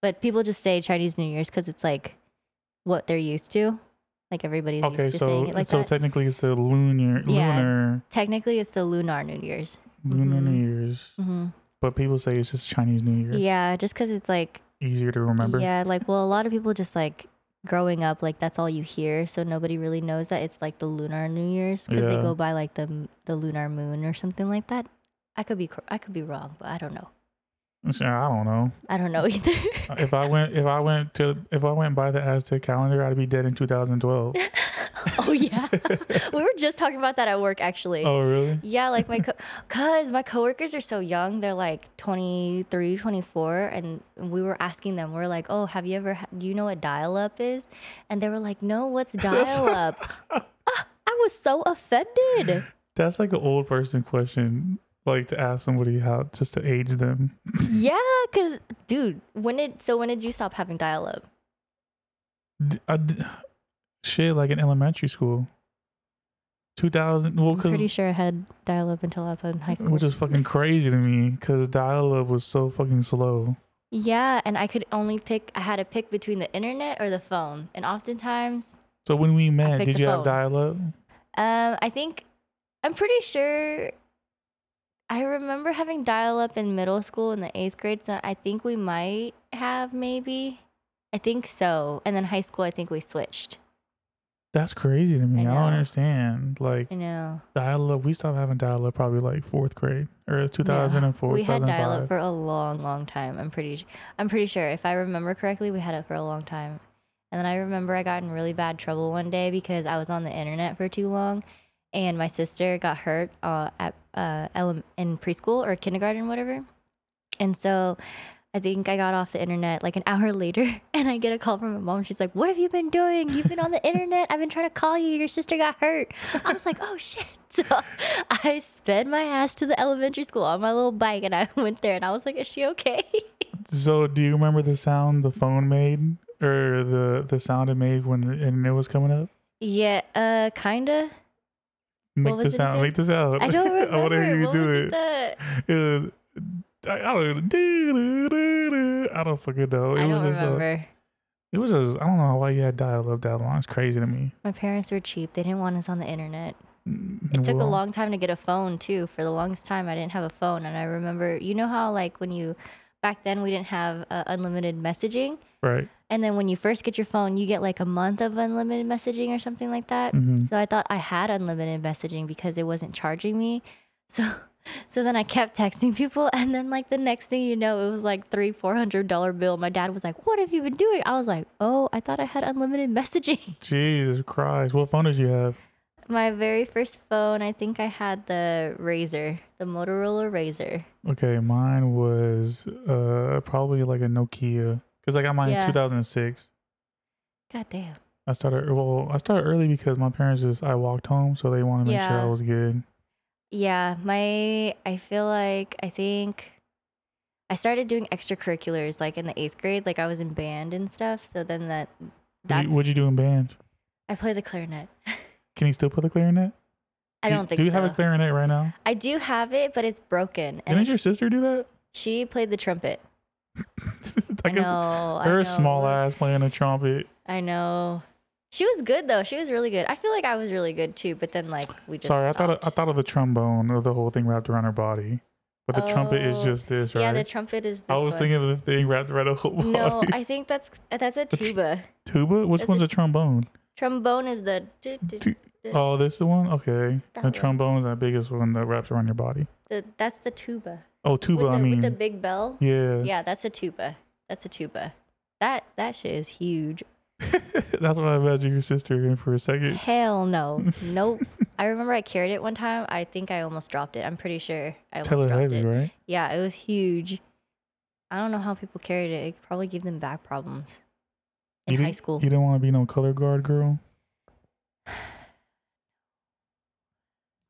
But people just say Chinese New Year's because it's like what they're used to. Like everybody's okay. used to So saying it like so that. technically, it's the lunar Yeah. lunar Technically, it's the lunar New Year's. lunar Mhm. New Year's, hmm but people say it's just Chinese New Year. Yeah, just because it's like Easier to remember. Yeah, like well, a lot of people just like growing up, like that's all you hear, so nobody really knows that it's like the lunar New Year's because they go by like the the lunar moon or something like that. I could be I could be wrong, but I don't know. So, I don't know. I don't know either. if I went if I went to if I went by the Aztec calendar, I'd be dead in 2012. oh yeah, we were just talking about that at work actually. oh really? Yeah, like my co- cuz my coworkers are so young. They're like 23, 24 and we were asking them. We're like, "Oh, have you ever ha- do you know what dial up is?" And they were like, "No, what's dial up?" Ah, I was so offended. That's like an old person question, like to ask somebody how just to age them. yeah, cuz dude, when did so when did you stop having dial up? I d- shit, like in elementary school. 2000, well, I'm pretty sure I had dial up until I was in high school. which is fucking crazy to me, because dial up was so fucking slow. yeah, and I could only pick I had to pick between the internet or the phone. And oftentimes So when we met, did you have dial up? Um, I think I'm pretty sure. I remember having dial up in middle school in the eighth grade, so I think we might have maybe. I think so. And then high school, I think we switched. That's crazy to me. I I, don't understand. Like I know. dial up, we stopped having dial up probably like fourth grade or 2004, we had dial up for a long, long time. I'm pretty. I'm pretty sure. If I remember correctly, we had it for a long time. And then I remember I got in really bad trouble one day because I was on the internet for too long, and my sister got hurt uh, at uh, ele- in preschool or kindergarten, whatever. And so I think I got off the internet like an hour later, and I get a call from my mom. She's like, "What have you been doing? You've been on the internet. I've been trying to call you. Your sister got hurt." I was like, "Oh shit!" So I sped my ass to the elementary school on my little bike, and I went there, and I was like, "Is she okay?" So, do you remember the sound the phone made or the the sound it made when the internet was coming up? yeah, uh, kinda. Make the sound. Make the sound. I don't remember. I want to hear you what do it. it? Was. I, I don't. know. I don't fucking know. It I was don't just. remember. it was just. I don't know why you had dial up that long. It's crazy to me. My parents were cheap. They didn't want us on the internet. Mm, It took a long time to get a phone too. For the longest time, I didn't have a phone, and I remember, you know how like when you back then we didn't have uh, unlimited messaging, Right. and then when you first get your phone, you get like a month of unlimited messaging or something like that. hmm So I thought I had unlimited messaging because it wasn't charging me. So so then I kept texting people and then like the next thing you know, it was like three, four hundred dollar bill. My dad was like, What have you been doing? I was like, Oh, I thought I had unlimited messaging. Jesus Christ. What phone did you have? My very first phone, I think I had the RAZR, the Motorola RAZR. Okay, mine was uh probably like a Nokia because I got mine Yeah. in 2006. God damn. I started well. I started early because my parents just I walked home, so they wanted to make sure I was good. Yeah, my I feel like I think I started doing extracurriculars like in the eighth grade. Like I was in band and stuff. So then that What'd that's you, what'd you do in band? I play the clarinet. Can you still play the clarinet? I Do- don't think Do you so. have a clarinet right now? I do have it, but it's broken. And Didn't your sister do that? she played the trumpet. I, I, know. I know. small ass playing a trumpet. I know. She was good though. She was really good. I feel like I was really good too, but then like we just Sorry, I thought stopped. I thought of the trombone of the whole thing wrapped around her body, but the trumpet is Oh, just this, right? Yeah, the trumpet is. This I was one. thinking of the thing wrapped around her whole body. No, I think that's that's a The tr- tuba. Tuba? Which That's one's a- a trombone? Trombone is the. Oh, this is the one? Okay. That the one. trombone is that biggest one that wraps around your body. the that's the tuba. Oh, tuba, with the, I mean. with the big bell. yeah. Yeah, that's a tuba. That's a tuba. That that shit is huge. That's what I imagined your sister in for a second. Hell no. Nope. I remember I carried it one time. I think I almost dropped it. I'm pretty sure I almost Tell dropped heavy, it. right? Yeah, it was huge. I don't know how people carried it. It probably gave them back problems in you high school. You didn't want to be no color guard girl?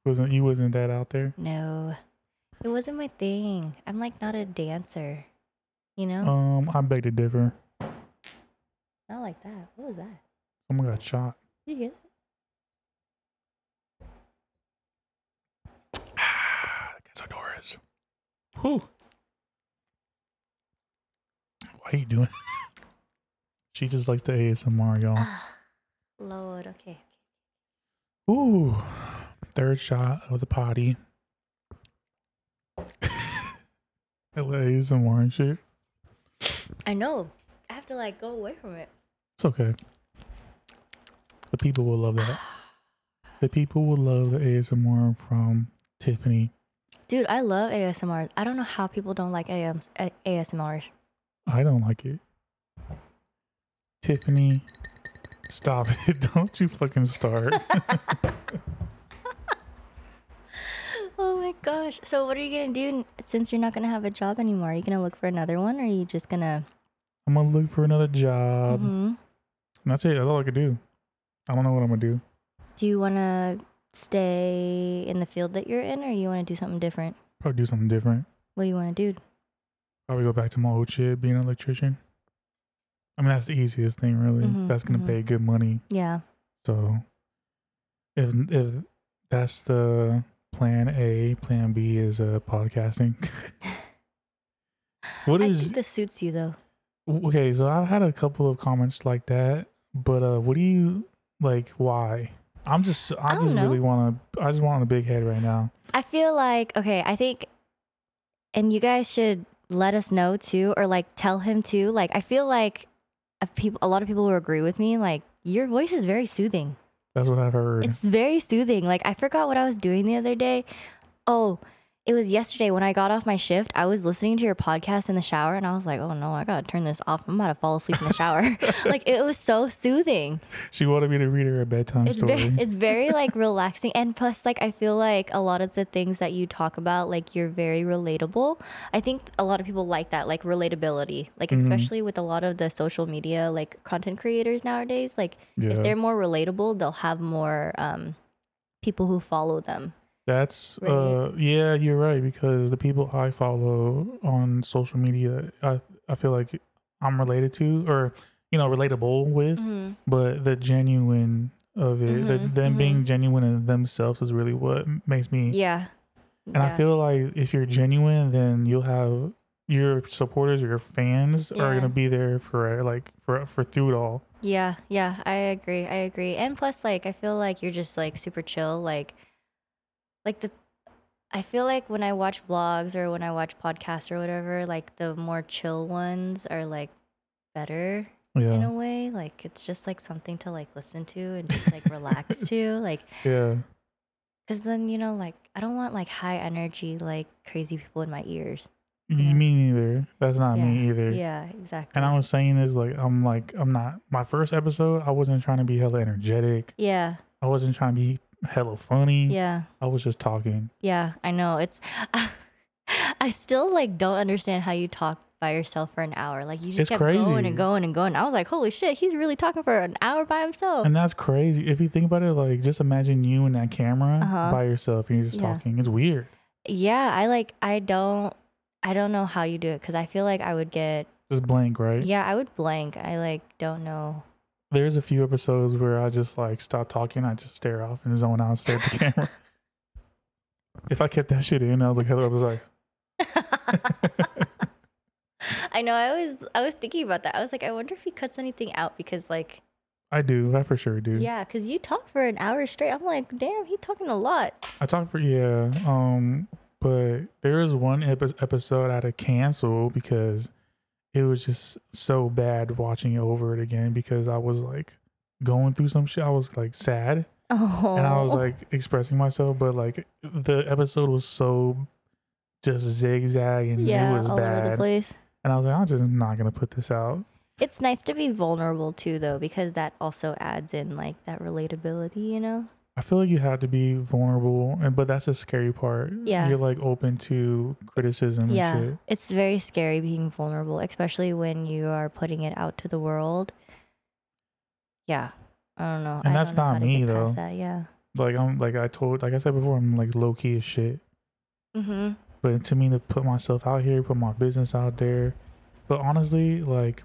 Wasn't you wasn't that out there? No, it wasn't my thing. I'm like not a dancer. You know, Um, I beg to differ. not like that. What was that? Someone got shot. Did you hear that? That's Doris. Whew. Why are you doing? she just likes the ASMR, y'all. Ah, Lord. Okay. Ooh, third shot of the potty. ASMR and shit. I know. I have to like go away from it. It's okay. The people will love that. The people will love the ASMR from Tiffany. Dude, I love ASMRs. I don't know how people don't like AMs, ASMRs. I don't like it. Tiffany, stop it. Don't you fucking start. Oh my gosh. So what are you going to do since you're not going to have a job anymore? Are you going to look for another one or are you just going to I'm gonna look for another job. Mhm. That's it. That's all I could do. I don't know what I'm gonna do. Do you want to stay in the field that you're in or you want to do something different? Probably do something different. What do you want to do? Probably go back to my old shit, being an electrician. I mean, that's the easiest thing, really. Mhm, that's gonna mhm. pay good money. Yeah. So, if if that's the plan A, plan B is uh, podcasting. what is this suits you though. okay? So I've had a couple of comments like that, but uh, what do you like? Why? I'm just I, I just know. really want to I just want a big head right now. I feel like okay, I think and you guys should let us know too or like tell him too. Like I feel like a people a lot of people will agree with me like your voice is very soothing. That's what I've heard. It's very soothing. Like I forgot what I was doing the other day. Oh, it was yesterday when I got off my shift. I was listening to your podcast in the shower and I was like, "Oh no, I got to turn this off. I'm about to fall asleep in the shower." like it was so soothing. she wanted me to read her a bedtime It's story. very it's very like relaxing and plus like I feel like a lot of the things that you talk about like you're very relatable. I think a lot of people like that like relatability. Like Mhm. especially with a lot of the social media like content creators nowadays like yeah. if they're more relatable, they'll have more um people who follow them. That's Right. uh yeah, you're right because the people I follow on social media, I I feel like I'm related to or you know relatable with, Mm-hmm. but the genuine of it, the, Mhm, them mhm. being genuine in themselves is really what makes me. Yeah. and I feel like if you're genuine, then you'll have your supporters or your fans are gonna be there for like for for through it all. Yeah, yeah, I agree. I agree. And plus like I feel like you're just like super chill like like the I feel like when I watch vlogs or when I watch podcasts or whatever, like the more chill ones are like better in a way. Like it's just like something to like listen to and just like relax to. Like yeah. cuz then you know like I don't want like high energy like crazy people in my ears. Yeah. Me neither. That's not me either. Yeah, exactly. And I was saying this like I'm like I'm not my first episode. I wasn't trying to be hella energetic. yeah, I wasn't trying to be hella funny. yeah. I was just talking. Yeah, I know. It's I still like don't understand how you talk by yourself for an hour. Like you just It's kept going and going and going. I was like, holy shit, he's really talking for an hour by himself. And that's crazy. If you think about it, like just imagine you and that camera Uh-huh. by yourself and you're just Yeah. talking. It's weird. yeah, I like I don't I don't know how you do it because I feel like I would get Just blank, right? yeah, I would blank. I like don't know. There's a few episodes where I just like stop talking, I just stare off and zone out and stare at the camera. If I kept that shit in, I'd look at it, I was like, I know. I was I was thinking about that. I was like, I wonder if he cuts anything out because like I do, I for sure do. yeah, because you talk for an hour straight. I'm like, damn, he talking a lot. I talk for yeah, um, but there is one epi- episode I had to cancel because it was just so bad watching over it again because I was like going through some shit. I was like sad Oh, and I was oh. like expressing myself, but like the episode was so just zigzag and yeah, it was all over the bad. place. And I was like, I'm just not gonna put this out. It's nice to be vulnerable too, though, because that also adds in like that relatability, you know? I feel like you have to be vulnerable, and but that's the scary part. Yeah. you're like open to criticism yeah. and shit. It's very scary being vulnerable, especially when you are putting it out to the world. Yeah. I don't know. And I that's not me, though. That. Yeah. like I'm like I told like I said before I'm like low key as shit. Mm-hmm. But to me to put myself out here, put my business out there. But honestly, like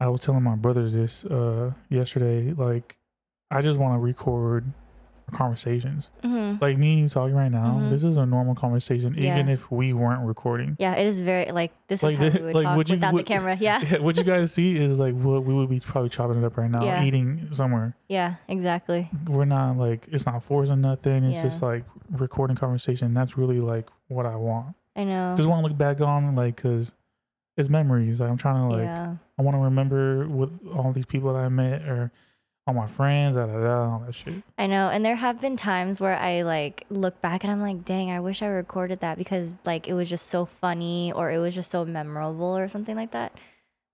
I was telling my brothers this uh yesterday, like I just want to record conversations. Mm-hmm. Like me and you talking right now, Mhm. this is a normal conversation, Yeah. even if we weren't recording. Yeah, it is very like this Like is how we would like, talk would you- without would- the camera. Yeah. Yeah, what you guys see is like what we would be probably chopping it up right now, Yeah. eating somewhere. Yeah, exactly. We're not like it's not forcing nothing. It's just like recording conversation. That's really like what I want. I know. just want to look back on like because it's memories like i'm trying to like i want to remember with all these people that i met or all my friends da, da, da, all that shit I know. And there have been times where I like look back and I'm like, dang, I wish I recorded that because like it was just so funny or it was just so memorable or something like that.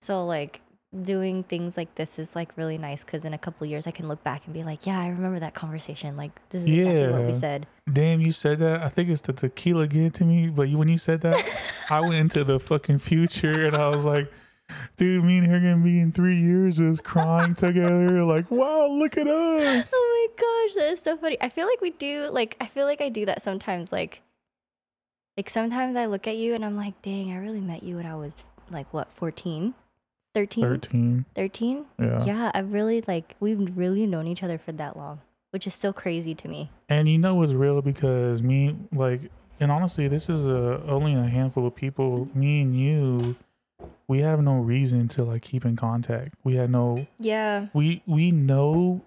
So like doing things like this is like really nice because in a couple years I can look back and be like, yeah, I remember that conversation. Like this is exactly what we said. damn you said that i think it's the tequila again to me but you, when you said that i went into the fucking future and i was like dude me and her gonna be in three years just crying together like wow look at us Oh my gosh, that is so funny. I feel like we do like I feel like I do that sometimes like like sometimes I look at you and I'm like, dang, I really met you when I was like what, 14? 13? 13 13? yeah. Yeah, I've really like we've really known each other for that long, which is so crazy to me. And you know it's real because me like and honestly this is a only a handful of people, me and you we have no reason to like keep in contact. We had no Yeah. we we know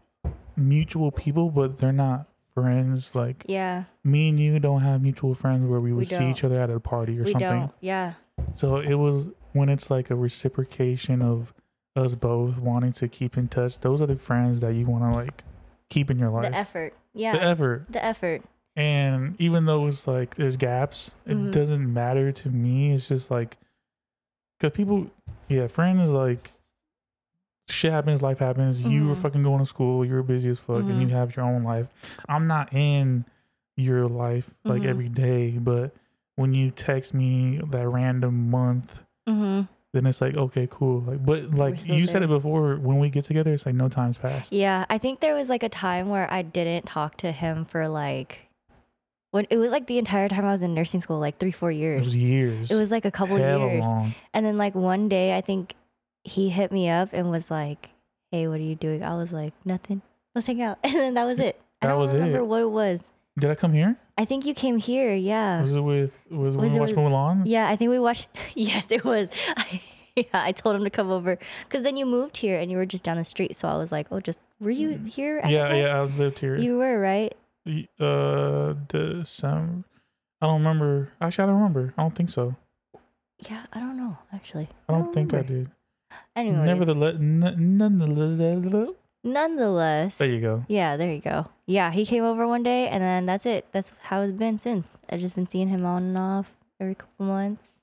mutual people, but they're not friends. Like Yeah. me and you don't have mutual friends where we would see don't. each other at a party or we something. don't. Yeah. So it was when it's like a reciprocation of us both wanting to keep in touch. Those are the friends that you want to like keep in your life. The effort. Yeah. The effort. the effort. And even though it's like there's gaps, Mhm. it doesn't matter to me. It's just like because people, yeah, friends like shit happens, life happens. You were Mhm. fucking going to school, you were busy as fuck, and Mhm. you have your own life. I'm not in your life like Mhm. every day, but when you text me that random month, Mm-hmm. then it's like okay, cool. Like, but like you said it before, when we get together, it's like no time's passed. Yeah, I think there was like a time where I didn't talk to him for like when it was like the entire time I was in nursing school, like three, four It years. was years. It was like a couple hella years. long. And then like one day I think he hit me up and was like, Hey, what are you doing? I was like, Nothing. Let's hang out. And then that was it. I That don't was remember it. what it was. Did I come here? I think you came here, yeah. Was it with was, Was when we it watched with- Mulan? Yeah, I think we watched. Yes, it was. yeah, I told him to come over because then you moved here and you were just down the street. So I was like, "Oh, just were you here?" Mm. Yeah, time? yeah, I lived here. You were right. Uh, December. I don't remember. Actually, I don't remember. I don't think so. Yeah, I don't know actually. I don't think I did. Anyways, Nevertheless, n- nonetheless, nonetheless, there you go. yeah, there you go. Yeah, he came over one day and then that's it. That's how it's been since. I've just been seeing him on and off every couple months.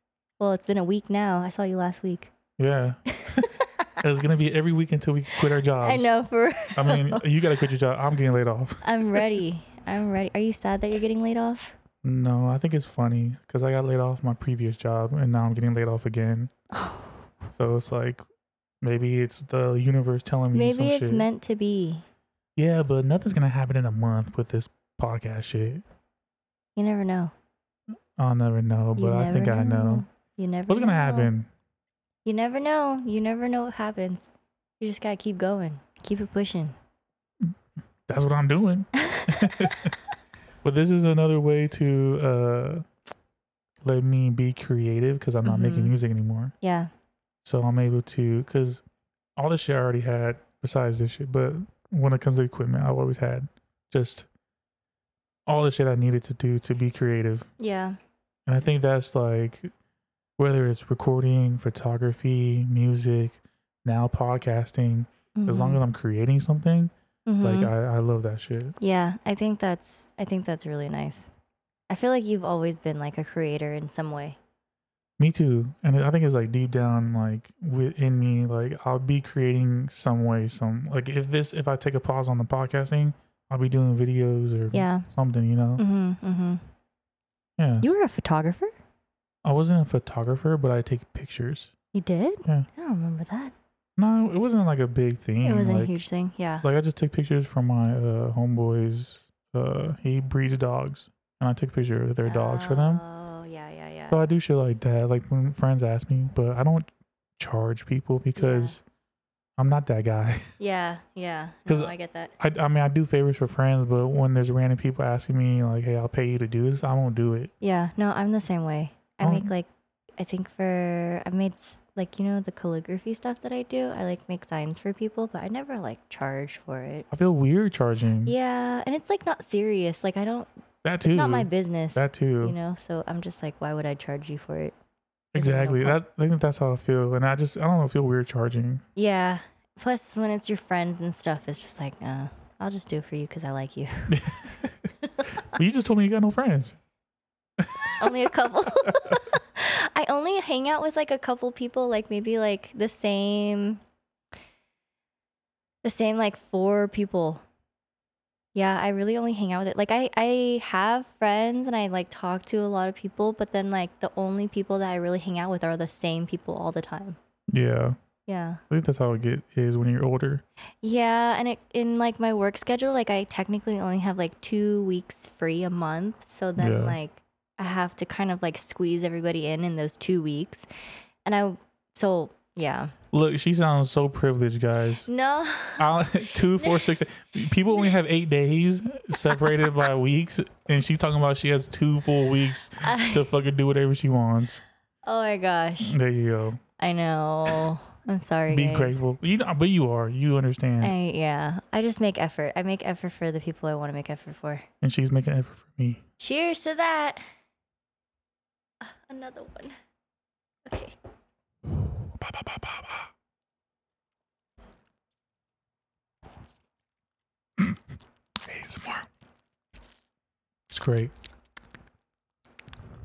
Well, it's been a week now. I saw you last week. Yeah, it's gonna be every week until we quit our jobs. I know for. I mean, you gotta quit your job. I'm getting laid off. I'm ready. I'm ready. Are you sad that you're getting laid off? No, I think it's funny because I got laid off my previous job and now I'm getting laid off again. So it's like maybe it's the universe telling me Maybe it's shit. meant to be. yeah, but nothing's gonna happen in a month with this podcast shit. You never know. I'll never know, You but I think I know. You never. What's gonna happen? You never know. You never know what happens. You just gotta keep going. Keep it pushing. That's what I'm doing. but this is another way to uh let me be creative because I'm not making Mhm. music anymore. Yeah. So I'm able to because all the shit I already had besides this shit, but when it comes to equipment, I've always had just all the shit I needed to do to be creative. Yeah. And I think that's like whether it's recording, photography, music, now podcasting, as long as I'm creating something, like Mhm. I, I love that shit. yeah, I think that's. I think that's really nice. I feel like you've always been like a creator in some way. Me too. And I think it's like deep down, like within me, like I'll be creating some way, some like if this, if I take a pause on the podcasting, I'll be doing videos or Yeah. something, you know? Mm-hmm. Mm-hmm. Yeah. You were a photographer. I wasn't a photographer, but I take pictures. You did. Yeah. I don't remember that. No, it wasn't like a big thing. It wasn't like, a huge thing. Yeah. Like I just took pictures from my uh, homeboys. Uh, he breeds dogs, and I took a picture of their dogs for them. Oh yeah, yeah, yeah. So I do shit like that. Like when friends ask me, but I don't charge people because I'm not that guy. yeah, yeah. 'Cause No, I get that. I, I mean, I do favors for friends, but when there's random people asking me, like, hey, I'll pay you to do this, I won't do it. Yeah. No, I'm the same way. I Oh. make like, I think for I've made like you know the calligraphy stuff that I do. I like make signs for people, but I never like charge for it. I feel weird charging. Yeah, and it's like not serious. Like I don't. That too. It's not my business. that too. You know. So I'm just like, why would I charge you for it no exactly. prob- That I think that's how I feel, and I just I don't know, I feel weird charging. Yeah. Plus, when it's your friends and stuff, it's just like, uh, I'll just do it for you because I like you. but you just told me you got no friends. only a couple. Only hang out with like a couple people, like maybe like the same, the same like four people. Yeah, I really only hang out with it. Like I, I have friends and I like talk to a lot of people, but then like the only people that I really hang out with are the same people all the time. Yeah, Yeah. I think that's how it get is when you're older. Yeah, and it, in like my work schedule, like I technically only have like two weeks free a month. So then Yeah. like I have to kind of like squeeze everybody in in those two weeks, and I so yeah Look, she sounds so privileged, guys. no I'll, two, four, six. People only have eight days separated by weeks, and she's talking about she has two full weeks I- to fucking do whatever she wants. oh my gosh There you go. I know I'm sorry. Be guys. grateful. You know, but you are. You understand. I, yeah, I just make effort. I make effort for the people I want to make effort for. and she's making effort for me. Cheers to that. Ah, Another one. Okay. Ba, ba, ba, ba, ba. ASMR. It's great.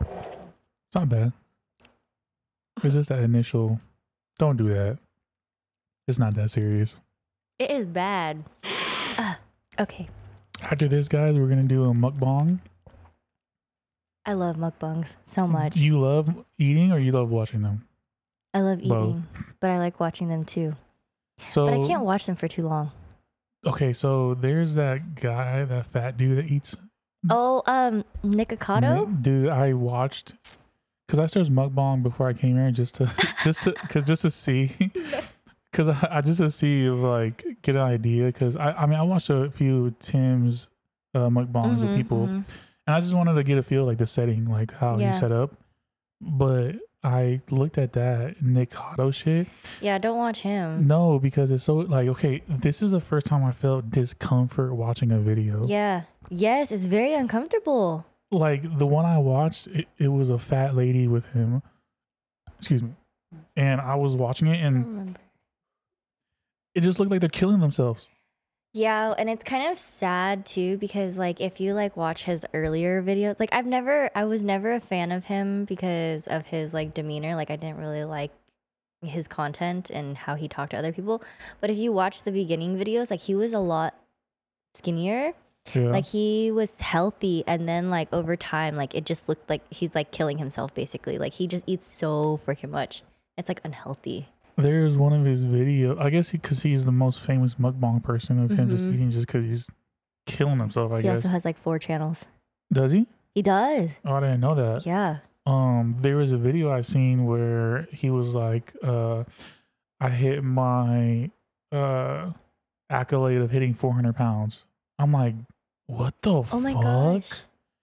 It's not bad. It's just that initial. Don't do that. It's not that serious. It is bad. Ah, okay. After this, guys, we're gonna do a mukbang. I love mukbangs so much. You love eating or you love watching them? I love both. eating, but I like watching them too. So But I can't watch them for too long. okay, so there's that guy, that fat dude that eats Oh, um, Nikocado? Dude, I watched because I started mukbang before I came here just to just to because just to see because I, I just to see if like get an idea because I I mean I watched a few Tim's uh, mukbangs of Mhm, people mhm. And I just wanted to get a feel like the setting like how Yeah. he set up, but I looked at that Nikocado shit. Yeah, don't watch him. No, because it's so like okay, this is the first time I felt discomfort watching a video. Yeah. Yes, it's very uncomfortable. like the one I watched, it, it was a fat lady with him. Excuse me. And I was watching it and it just looked like they're killing themselves. Yeah, and it's kind of sad too because like if you like watch his earlier videos, like I've never I was never a fan of him because of his like demeanor. Like I didn't really like his content and how he talked to other people. But if you watch the beginning videos, like he was a lot skinnier. Yeah. Like he was healthy and then like over time like it just looked like he's like killing himself basically. Like he just eats so freaking much. It's like unhealthy. There's one of his videos. I guess because he's the most famous mukbang person of him just Mhm. eating just because he's killing himself, I he guess. He also has like four channels. Does he? He does. Oh, I didn't know that. Yeah. Um, there was a video I seen where he was like, uh, I hit my uh accolade of hitting 400 pounds. I'm like, what the Oh my fuck? gosh.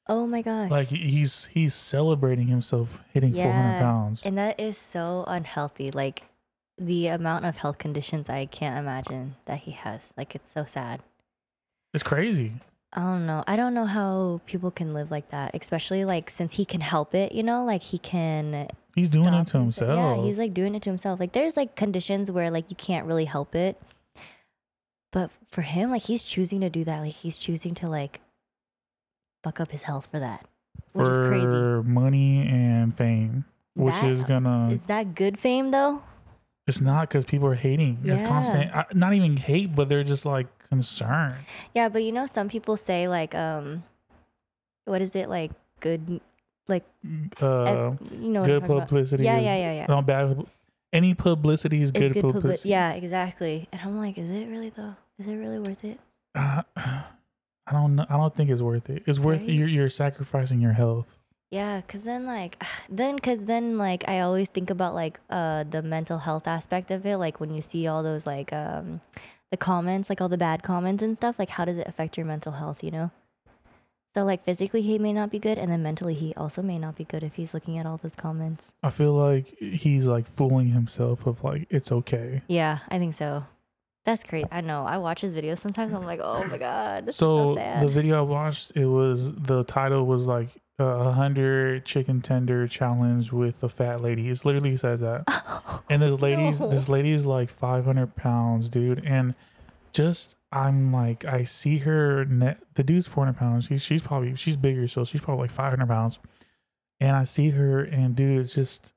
Oh my gosh. Like he's he's celebrating himself hitting 400 pounds. and that is so unhealthy. Like the amount of health conditions I can't imagine that he has. Like it's so sad. It's crazy. I don't know. I don't know how people can live like that, especially like since he can help it, you know, like he can He's doing it to himself. Yeah, he's like doing it to himself. Like there's like conditions where like you can't really help it. But for him, like he's choosing to do that. Like he's choosing to like fuck up his health for that. Which is crazy. for money and fame, which That- is gonna. Is that good fame though? It's not because people are hating. It's constant. I, not even hate, but they're just like concerned. Yeah, but you know, some people say like, um, what is it like? Good, like, Uh, eh, you know, good publicity. Yeah, yeah, yeah, yeah. No bad. Any publicity is It's good, good publi- publicity. Yeah, exactly. And I'm like, is it really though? Is it really worth it? Uh, I don't know. I don't think it's worth it. It's worth Right? you're, you're sacrificing your health. Yeah, cause then like, then cause then like I always think about like uh the mental health aspect of it. Like when you see all those like um the comments, like all the bad comments and stuff. Like how does it affect your mental health? You know. So like physically he may not be good, and then mentally he also may not be good if he's looking at all those comments. I feel like he's like fooling himself of like it's okay. Yeah, I think so. That's great. I know. I watch his videos sometimes. I'm like, oh my god, this so is so sad. the video I watched, it was the title was like uh, a hundred chicken tender challenge with a fat lady. It literally says that. And this lady's No. this lady's like five hundred pounds, dude. And just I'm like I see her net. The dude's four hundred pounds. She's she's probably she's bigger, so she's probably like five hundred pounds. And I see her, and dude, it's just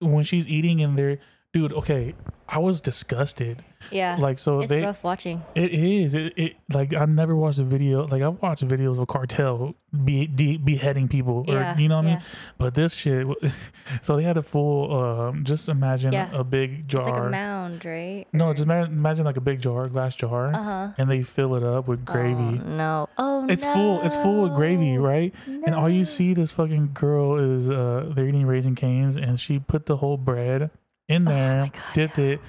when she's eating in there, dude. Okay, I was disgusted. yeah, Like so they. it's they rough watching. it is. It, it like I never watched a video. Like I've watched videos of cartel be, de- beheading people, or Yeah, you know what I yeah. mean. But this shit. So they had a full. Um, just imagine Yeah. a big jar. It's like a mound, right? no, just imagine, imagine like a big jar, glass jar, Uh huh. and they fill it up with gravy. Oh, no. Oh it's full. It's full of gravy, right? no. right? And all you see this fucking girl is uh they're eating Raising Cane's, and she put the whole bread in Oh there, my God, dipped no. it,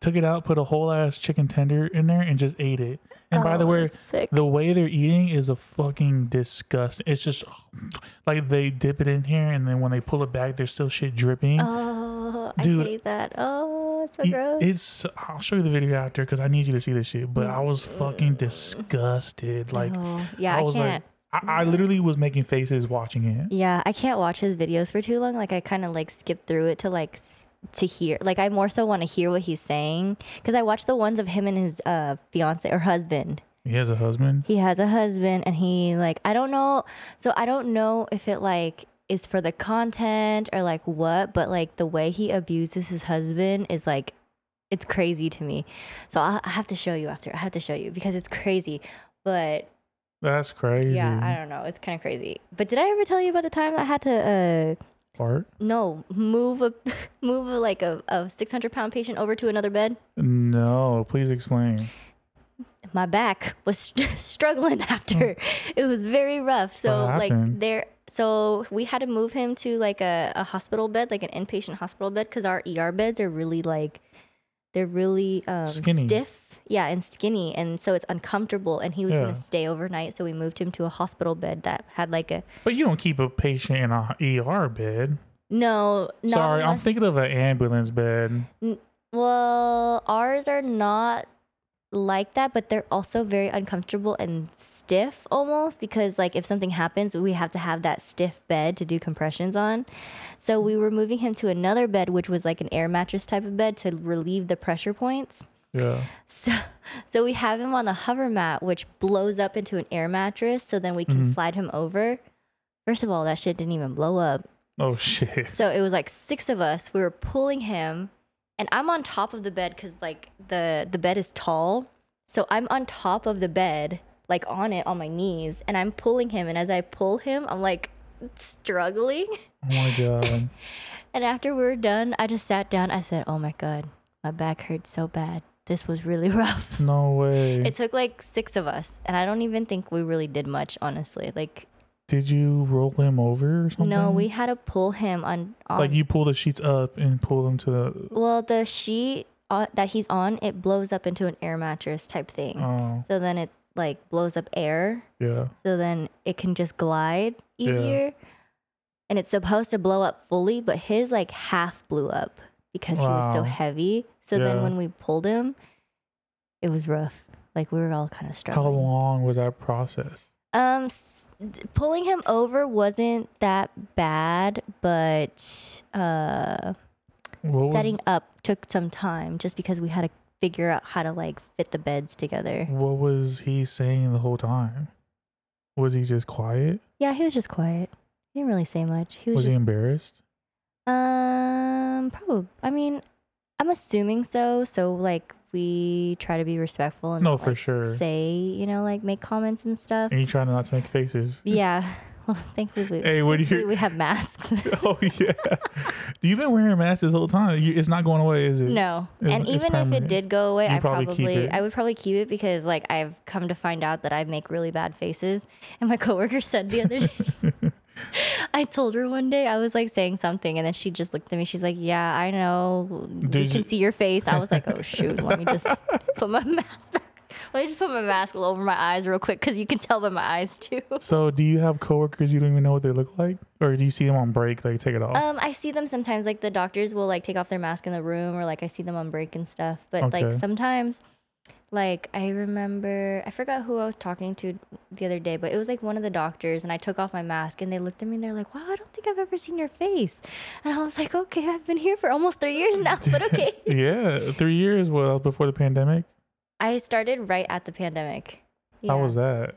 took it out, put a whole ass chicken tender in there, and just ate it. And by oh, the Oh, way, the way they're eating is a fucking disgust. It's just like they dip it in here, and then when they pull it back, there's still shit dripping. Oh, Oh, I Dude. hate that. Oh, it's so Y- gross. It's. I'll show you the video after because I need you to see this shit. But I was fucking disgusted. Like Oh, yeah, I I, was can't. like, I, I mm-hmm. literally was making faces watching it. yeah, I can't watch his videos for too long. Like I kind of like skip through it to like to hear. Like I more so want to hear what he's saying because I watch the ones of him and his uh fiance or husband. He has a husband. He has a husband and he like I don't know. So I don't know if it like is for the content or like what, but like the way he abuses his husband is like it's crazy to me. So I, I have to show you after. I have to show you because it's crazy. But That's crazy. yeah, I don't know. It's kind of crazy. But did I ever tell you about the time I had to uh Fart? no move a move a, like a, a 600 pound patient over to another bed? No. Please explain. my back was st- struggling after it was very rough so like there so we had to move him to like a, a hospital bed like an inpatient hospital bed because our er beds are really like they're really um, Skinny. stiff yeah and skinny and so it's uncomfortable and he was Yeah. gonna stay overnight so we moved him to a hospital bed that had like a But you don't keep a patient in a ER bed. no not Sorry, I'm unless- thinking of an ambulance bed. Well, ours are not like that, but they're also very uncomfortable and stiff almost because like if something happens, we have to have that stiff bed to do compressions on. So we were moving him to another bed which was like an air mattress type of bed to relieve the pressure points. Yeah. So so we have him on a hover mat which blows up into an air mattress so then we can Mhm. slide him over. First of all, that shit didn't even blow up. Oh shit. So it was like six of us. We were pulling him, and I'm on top of the bed because like the the bed is tall. So I'm on top of the bed, like on it on my knees, and I'm pulling him. And as I pull him, I'm like struggling. Oh my god. And after we were done, I just sat down. I said, "Oh my god, my back hurts so bad. This was really rough." No way. It took like six of us, and I don't even think we really did much, honestly. Like, Did you roll him over or something? no, we had to pull him on. on like you pull the sheets up and pull them to the. Well, the sheet uh, that he's on, it blows up into an air mattress type thing. Oh So then it like blows up air. yeah. So then it can just glide Yeah. easier. And it's supposed to blow up fully, but his like half blew up because he was so heavy. So then when we pulled him, it was rough. Like we were all kind of struggling. How long was that process? Um, s- pulling him over wasn't that bad, but uh, What was- setting up took some time just because we had to figure out how to like fit the beds together. What was he saying the whole time? Was he just quiet? Yeah, he was just quiet. He didn't really say much. He was, Was he embarrassed? um probably. I mean, I'm assuming so. So like we try to be respectful and No, not, for sure. say you know like make comments and stuff. And you trying not to make faces? Yeah. Well, thankfully we, Hey, what you- we have masks. oh yeah. You've been wearing masks mask this whole time. You, it's not going away, is it? No. It's- and even if it did go away, You'd I probably probably. I would probably keep it because like I've come to find out that I make really bad faces. And my coworker said the other day I told her one day I was like saying something and then she just looked at me. She's like, "Yeah, I know. we Did can you- see your face." I was like, "Oh shoot, let me just put my mask back. Let me just put my mask over my eyes real quick cuz you can tell by my eyes too." So, do you have coworkers you don't even know what they look like, or do you see them on break? Like take it off. Um, I see them sometimes. Like the doctors will like take off their mask in the room, or like I see them on break and stuff. But Okay. like sometimes, like I remember, I forgot who I was talking to the other day, but it was like one of the doctors, and I took off my mask, and they looked at me, and they're like, "Wow, I don't think I've ever seen your face," and I was like, "Okay, I've been here for almost three years now, but okay." yeah, three years. Well, before the pandemic. I started right at the pandemic. How was that?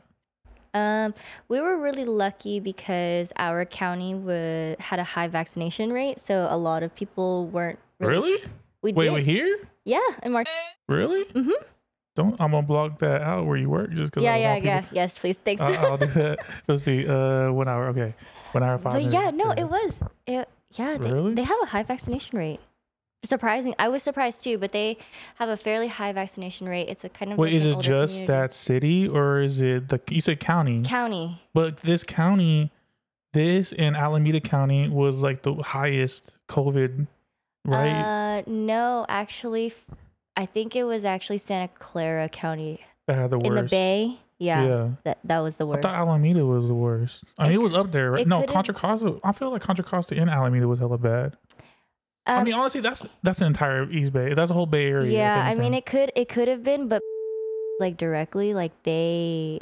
Um, we were really lucky because our county wa had a high vaccination rate, so a lot of people weren't Really? We Wait, did. wait here? Yeah, in March. Really? Mhm. Don't. I'm gonna block that out where you work just because. Yeah, yeah, yeah. Yes, please. Thanks. I, I'll do that. Let's see. Uh, one hour. Okay, one hour five. but minutes. yeah, no, it was. It, yeah, they, Really? they have a high vaccination rate. Surprising. I was surprised too, but they have a fairly high vaccination rate. It's a kind of Wait, like is it just community. that city or is it the? You said county, county? but this county, this in Alameda County was like the highest COVID, right? Uh, no, actually, I think it was actually Santa Clara County that had the worst. in the Bay. Yeah, Yeah. that that was the worst. I thought Alameda was the worst. I mean, It it was up there. Right? No, Contra Costa. I feel like Contra Costa and Alameda was hella bad. I Um, mean, honestly, that's that's an entire East Bay. That's a whole Bay Area. yeah, I mean it could it could have been, but like directly, like they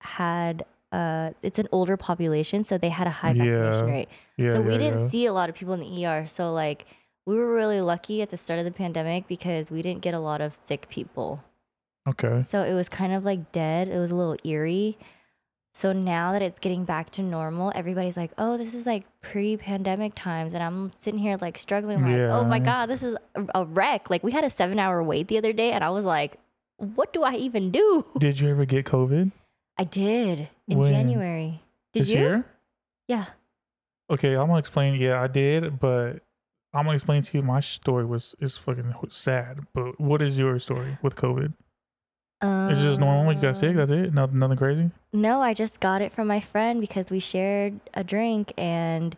had uh it's an older population, so they had a high vaccination Yeah. rate. Yeah, so we yeah, didn't see a lot of people in the ER. So like we were really lucky at the start of the pandemic because we didn't get a lot of sick people. Okay. So it was kind of like dead. It was a little eerie. So now that it's getting back to normal, everybody's like, "Oh, this is like pre-pandemic times," and I'm sitting here like struggling, like, "Oh my god, this is a- a wreck!" Like we had a seven-hour wait the other day, and I was like, "What do I even do?" Did you ever get COVID I did in When? January. Did this you? year? Yeah. Okay, I'm gonna explain. Yeah, I did, but I'm gonna explain to you. My story was is fucking sad. But what is your story with COVID? It's just normal. You got sick. Um, That's it. Nothing, nothing crazy. No, I just got it from my friend because we shared a drink and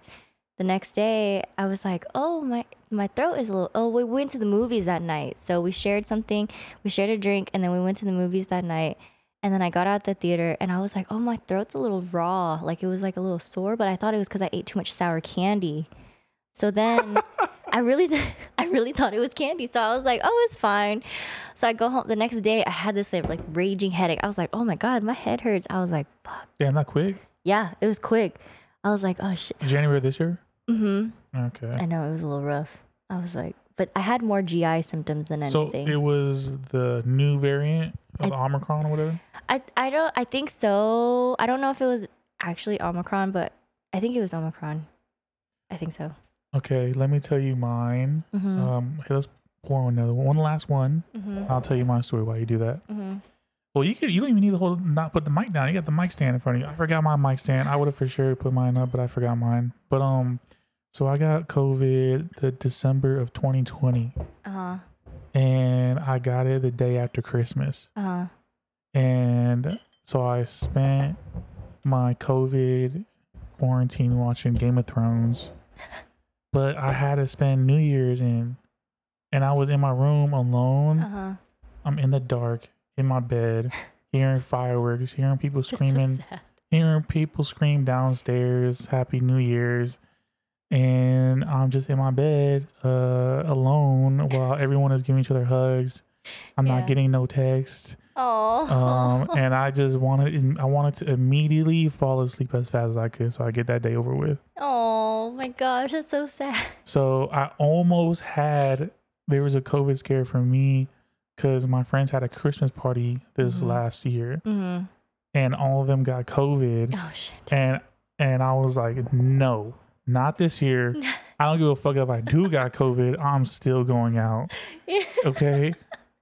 the next day I was like, "Oh, my my throat is a little Oh, we went to the movies that night. So we shared something, we shared a drink and then we went to the movies that night. And then I got out the theater and I was like, "Oh, my throat's a little raw." Like it was like a little sore, but I thought it was cuz I ate too much sour candy. So then I really th- I really thought it was candy. So I was like, "Oh, it's fine." So I go home the next day. I had this like, like raging headache. I was like, "Oh my god, my head hurts." I was like, "Fuck." Damn, that quick. Yeah, it was quick. I was like, "Oh shit." January this year. Mm Mhm. Okay. I know it was a little rough. I was like, but I had more GI symptoms than anything. So it was the new variant of I- Omicron or whatever. I I don't I think so. I don't know if it was actually Omicron, but I think it was Omicron. I think so. Okay, let me tell you mine. Mhm. Um, hey, let's pour another one. One last one. Mhm. I'll tell you my story while you do that. Mhm. Well, you could. You don't even need to hold. Not put the mic down. You got the mic stand in front of you. I forgot my mic stand. I would have for sure put mine up, but I forgot mine. But um, so I got COVID the December of 2020, Uh-huh. and I got it the day after Christmas. Uh-huh. And so I spent my COVID quarantine watching Game of Thrones. But I had to spend New Year's in, and I was in my room alone. Uh-huh. I'm in the dark in my bed, hearing fireworks, hearing people screaming, hearing people scream downstairs, Happy New Year's. And I'm just in my bed, uh, alone while everyone is giving each other hugs. I'm Yeah. not getting no text. Oh. Um, and I just wanted, I wanted to immediately fall asleep as fast as I could, so I get that day over with. oh my gosh, that's so sad. So I almost had, there was a COVID scare for me because my friends had a Christmas party this Mhm. last year, Mhm. and all of them got COVID, Oh shit. and and I was like, no, not this year. I don't give a fuck if I do got COVID. I'm still going out. Okay.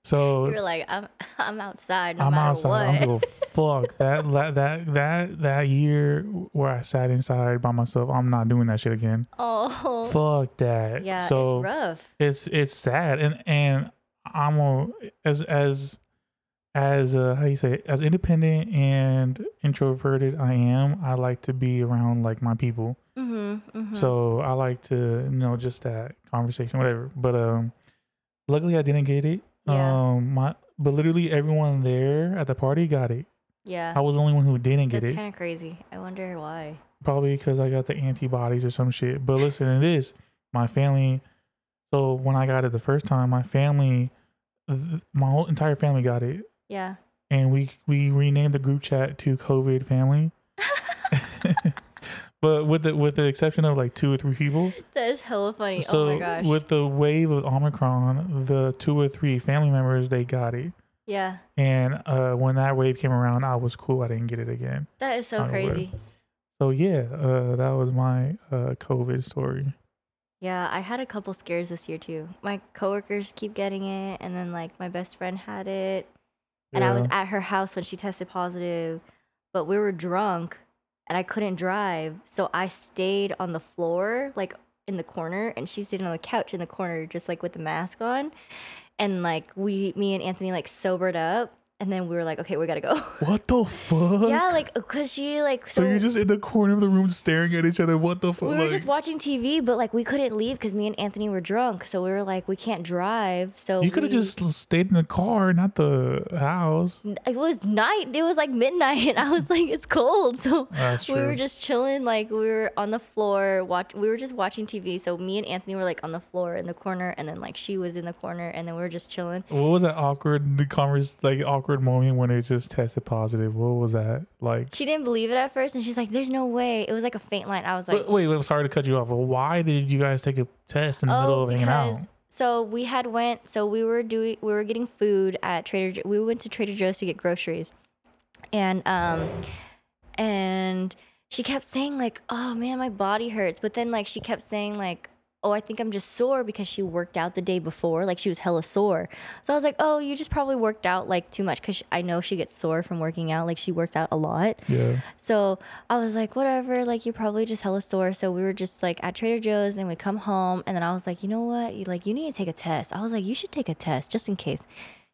So you were like, I'm I'm outside no I'm matter outside. what. I don't give a fuck. That that that that that year where I sat inside by myself, I'm not doing that shit again. oh. Fuck that. Yeah, So it's rough. it's it's sad, and and I'm a, as as as uh, how you say it, as independent and introverted I am. I like to be around like my people. Mm-hmm, mm-hmm. So I like to you know just that conversation, whatever. But um, luckily I didn't get it. Yeah. Um, my but literally everyone there at the party got it. yeah. I was the only one who didn't get That's it. kind of crazy. I wonder why. Probably because I got the antibodies or some shit. But listen, it is my family. So when I got it the first time, my family, th- my whole entire family got it, Yeah. and we we renamed the group chat to COVID family. but with the with the exception of like two or three people. That is hella funny. So oh my gosh. with the wave of Omicron, the two or three family members they got it, yeah. and uh, when that wave came around, I was cool. I didn't get it again. That is so Out of nowhere. crazy. So yeah, uh, that was my uh, COVID story. Yeah, I had a couple scares this year too. My coworkers keep getting it, and then like my best friend had it, and I was at her house when she tested positive, but we were drunk, and I couldn't drive, so I stayed on the floor, like in the corner, and she stayed on the couch in the corner, just like with the mask on, and like we, me and Anthony, like sobered up, and then we were like, okay, we gotta go. What the fuck? yeah, like cause she like So, so, you're just in the corner of the room staring at each other. What the fuck? we were Like- just watching TV, but like we couldn't leave because me and Anthony were drunk. So we were like, we can't drive. So you could have just stayed in the car, not the house. It was night. It was like midnight, and I was like, it's cold. So That's we were just chilling. Like we were on the floor. Watch. We were just watching TV. So me and Anthony were like on the floor in the corner, and then like she was in the corner, and then we were just chilling. What was that awkward the converse like awkward moment when it just tested positive? What was that like? She didn't believe it at first, and she's like, "There's no way." It was like a faint line. I was like, Wait, wait, wait, sorry to cut you off. But why did you guys take a test in the middle "Oh, of hanging out? because." So we had went. So we were doing. We were getting food at Trader. Jo- We went to Trader Joe's to get groceries, and um, and she kept saying like, "Oh man, my body hurts," but then like she kept saying like. Oh, I think I'm just sore because she worked out the day before. Like she was hella sore. So I was like, oh, you just probably worked out like too much because I know she gets sore from working out. Like she worked out a lot. Yeah. So I was like, whatever, like you're probably just hella sore. So we were just like at Trader Joe's and we come home and then I was like, you know what? You like you need to take a test. I was like, you should take a test just in case.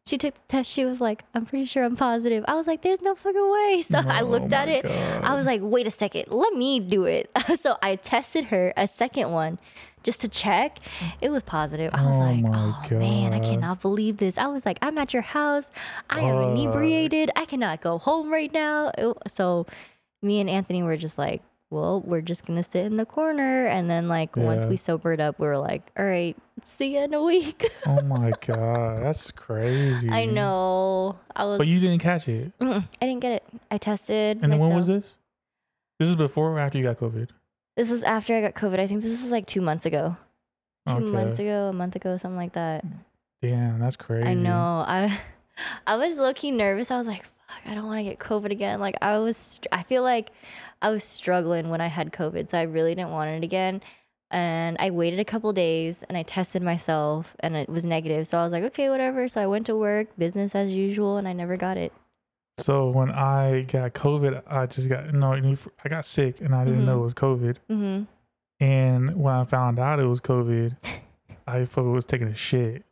She took the test. She was like, I'm pretty sure I'm positive. I was like, there's no fucking way. So I Oh looked at it. God. I was like, wait a second, let me do it. so I tested her a second one just to check. It was positive. I was Oh like, my oh man, I cannot believe this. I was like, I'm at your house. I am Fuck. inebriated. I cannot go home right now. It- so me and Anthony were just like, well, we're just gonna sit in the corner, and then like once we sobered up, we were like, all right, see you in a week. Oh my god, that's crazy. I know. I was. But you didn't catch it. I didn't get it. I tested. And then when was this? This is before or after you got COVID? This is after I got COVID. I think this is like two months ago. Two Okay. months ago, a month ago, something like that. Damn, that's crazy. I know. I I was key nervous. I was like, I don't want to get COVID again. Like I was I feel like I was struggling when I had COVID, so I really didn't want it again. And I waited a couple days and I tested myself and it was negative. So I was like, okay, whatever. So I went to work, business as usual, and I never got it. So when I got COVID, I just got no. I got sick and I didn't Mhm. know it was COVID. Mm-hmm. And when I found out it was COVID, I was taking a shit.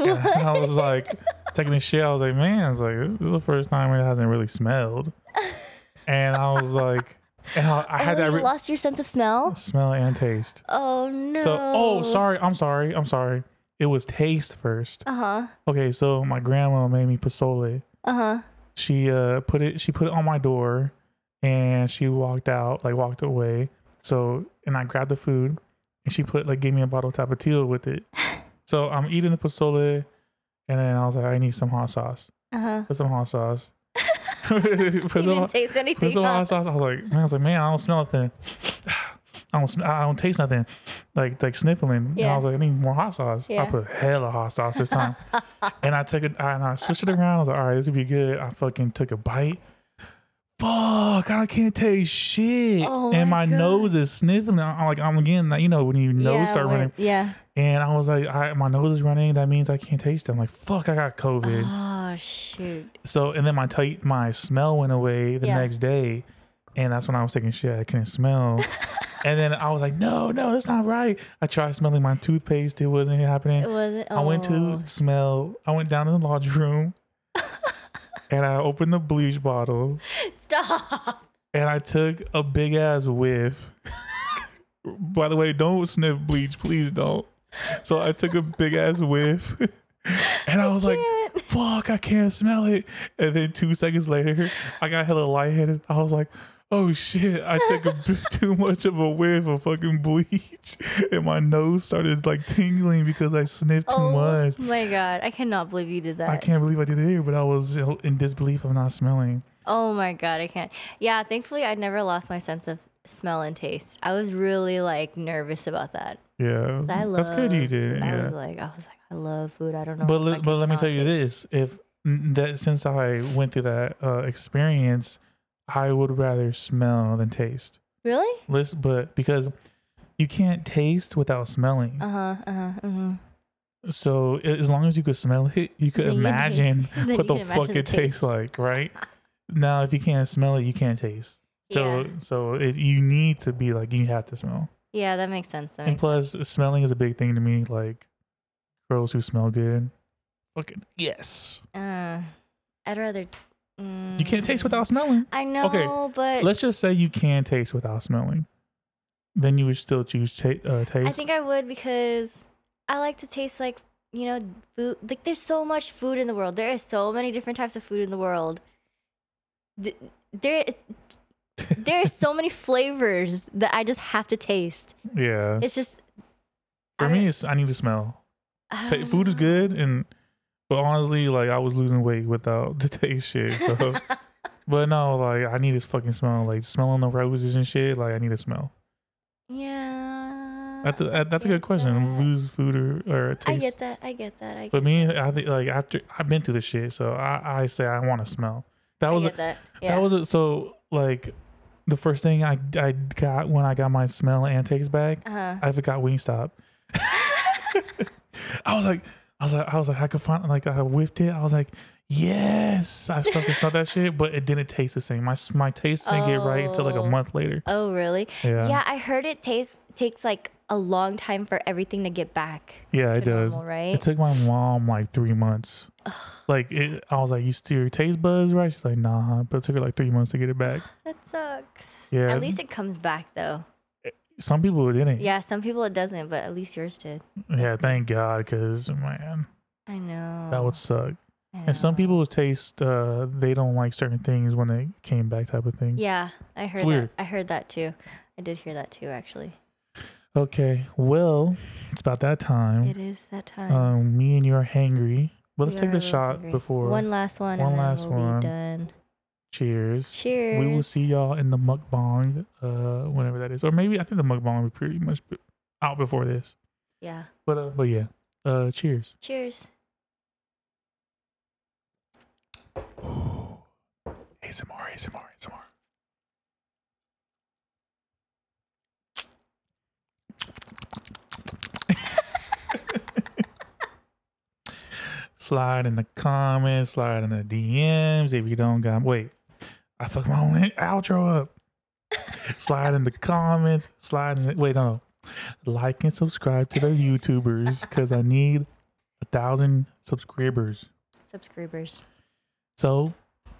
And I was like taking a shit. I was like, man, I was like, this is the first time it hasn't really smelled. And I was like, and I, I had oh, that you lost your sense of smell? smell and taste. Oh no. So, oh, sorry. I'm sorry. I'm sorry. It was taste first. Uh huh. Okay, so my grandma made me pozole. Uh huh. She uh put it. She put it on my door, and she walked out, like walked away. So, and I grabbed the food, and she put like gave me a bottle of tapatio with it. So I'm eating the pozole, and then I was like, I need some hot sauce. Uh huh. Put some hot sauce. put You some, didn't taste anything. put some hot sauce. I was like, man, I was like, man, I don't smell nothing. I don't, sm- I don't taste nothing. Like, like sniffling. And I was like, I need more hot sauce. Yeah. I Yeah. put hella hot sauce this time. and I took it, and I switched it around. I was like, all right, this would be good. I fucking took a bite. Fuck, I can't taste shit. Oh and my my nose is sniffling. I'm like, I'm again, you know, when your nose yeah, start when- running. Yeah. And I was like, I, my nose is running. That means I can't taste it. I'm like, fuck, I got COVID. Oh shoot. So and then my t- my smell went away the Yeah. next day, and that's when I was taking shit. I couldn't smell, and then I was like, no, no, that's not right. I tried smelling my toothpaste. It wasn't happening. It wasn't. I went oh. to smell. I went down to the laundry room, and I opened the bleach bottle, Stop. and I took a big ass whiff. By the way, don't sniff bleach, please don't. So I took a big ass whiff, and I was like, fuck, I can't smell it. And then two seconds later, I got hella lightheaded. I was like, oh shit, I took a bit too much of a whiff of fucking bleach. And my nose started like tingling because I sniffed too oh much. my god, I cannot believe you did that. I can't believe I did it here, but I was in disbelief of not smelling. Oh my god, I can't. Yeah, thankfully I never lost my sense of smell and taste. I was really like nervous about that. Yeah, was- I love. that's good you did. I Yeah, was like, I was like, I love food. I don't know. but but let me tell you this: if that since I went through that uh, experience, I would rather smell than taste. Really? Listen, but because you can't taste without smelling. Uh huh. Uh huh. Uh-huh. So as long as you could smell it, you could Then imagine Then what the imagine fuck it tastes like, right? now, if you can't smell it, you can't taste. So Yeah. so it, you need to be like you have to smell. Yeah, that makes sense. That And makes plus, smelling is a big thing to me. Like girls who smell good, fucking yes. Uh, I'd rather. Mm, You can't taste without smelling. I know, Okay, but Let's just say you can taste without smelling. Then you would still choose ta- uh, taste. I think I would because I like to taste like you know food. Like there's so much food in the world. There is so many different types of food in the world. Th- There, there is so many flavors that I just have to taste. yeah. It's just For me, it's, I need to smell. Ta- food is good, and but honestly, like I was losing weight without the taste shit. So, but no, like I need to fucking smell. Like smelling the roses and shit. Like I need to smell. Yeah. That's a that's a good question. that. Lose food or, or taste. I get that. I get that. I get But me, I think like after I've been through the shit, so I I say I want to smell. That I was get that. Yeah. that was it. So like the first thing I I got when I got my smell and taste back, uh-huh. I forgot Wingstop. I was like, I was like, I was like, I could find like I whipped it. I was like, yes, I fucking smelled that shit, but it didn't taste the same. My my taste didn't get right until like a Oh. month later. Oh, really? Yeah, Yeah, I heard it tastes takes like a long time for everything to get back. yeah, it does. normal, right? It took my mom like three months. Like it, I was like, "You still your taste buds right?" She's like, "Nah," but it took her like three months to get it back. That sucks. Yeah. At least it comes back though. Some people it didn't. Yeah, some people it doesn't, but at least yours did. Yeah, thank God, because man, I know. that would suck. And some people's taste, uh, they don't like certain things when they came back, type of thing. Yeah, I heard that. I heard that too. I did hear that too, actually. Okay, well, it's about that time. It is that time. Um, me and you are hangry. But let's We take the shot hungry. before. one last one, one last we'll one. done. Cheers. Cheers. We will see y'all in the mukbang, uh, whenever that is, or maybe I think the mukbang will be pretty much out before this. Yeah. But uh, but yeah, uh, cheers. Cheers. ASMR, ASMR, ASMR. slide in the comments, slide in the DMs if you don't got. Wait, I fucked my own outro up. slide in the comments, slide in. The, wait, no, no. Like and subscribe to the YouTubers because I need a thousand subscribers. Subscribers. So,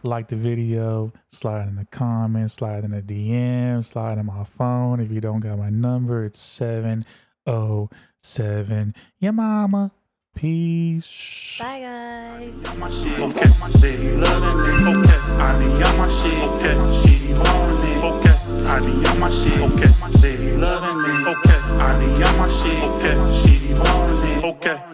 like the video, slide in the comments, slide in the DM, slide in my phone. If you don't got my number, it's 707. Yeah, mama. Peace. Bye, guys. on my shit, okay. They loving it, okay. I be on my shit, okay. She blowing it, okay. I be on my shit, okay. They loving it, okay. I be on my shit, okay. She blowing it, okay.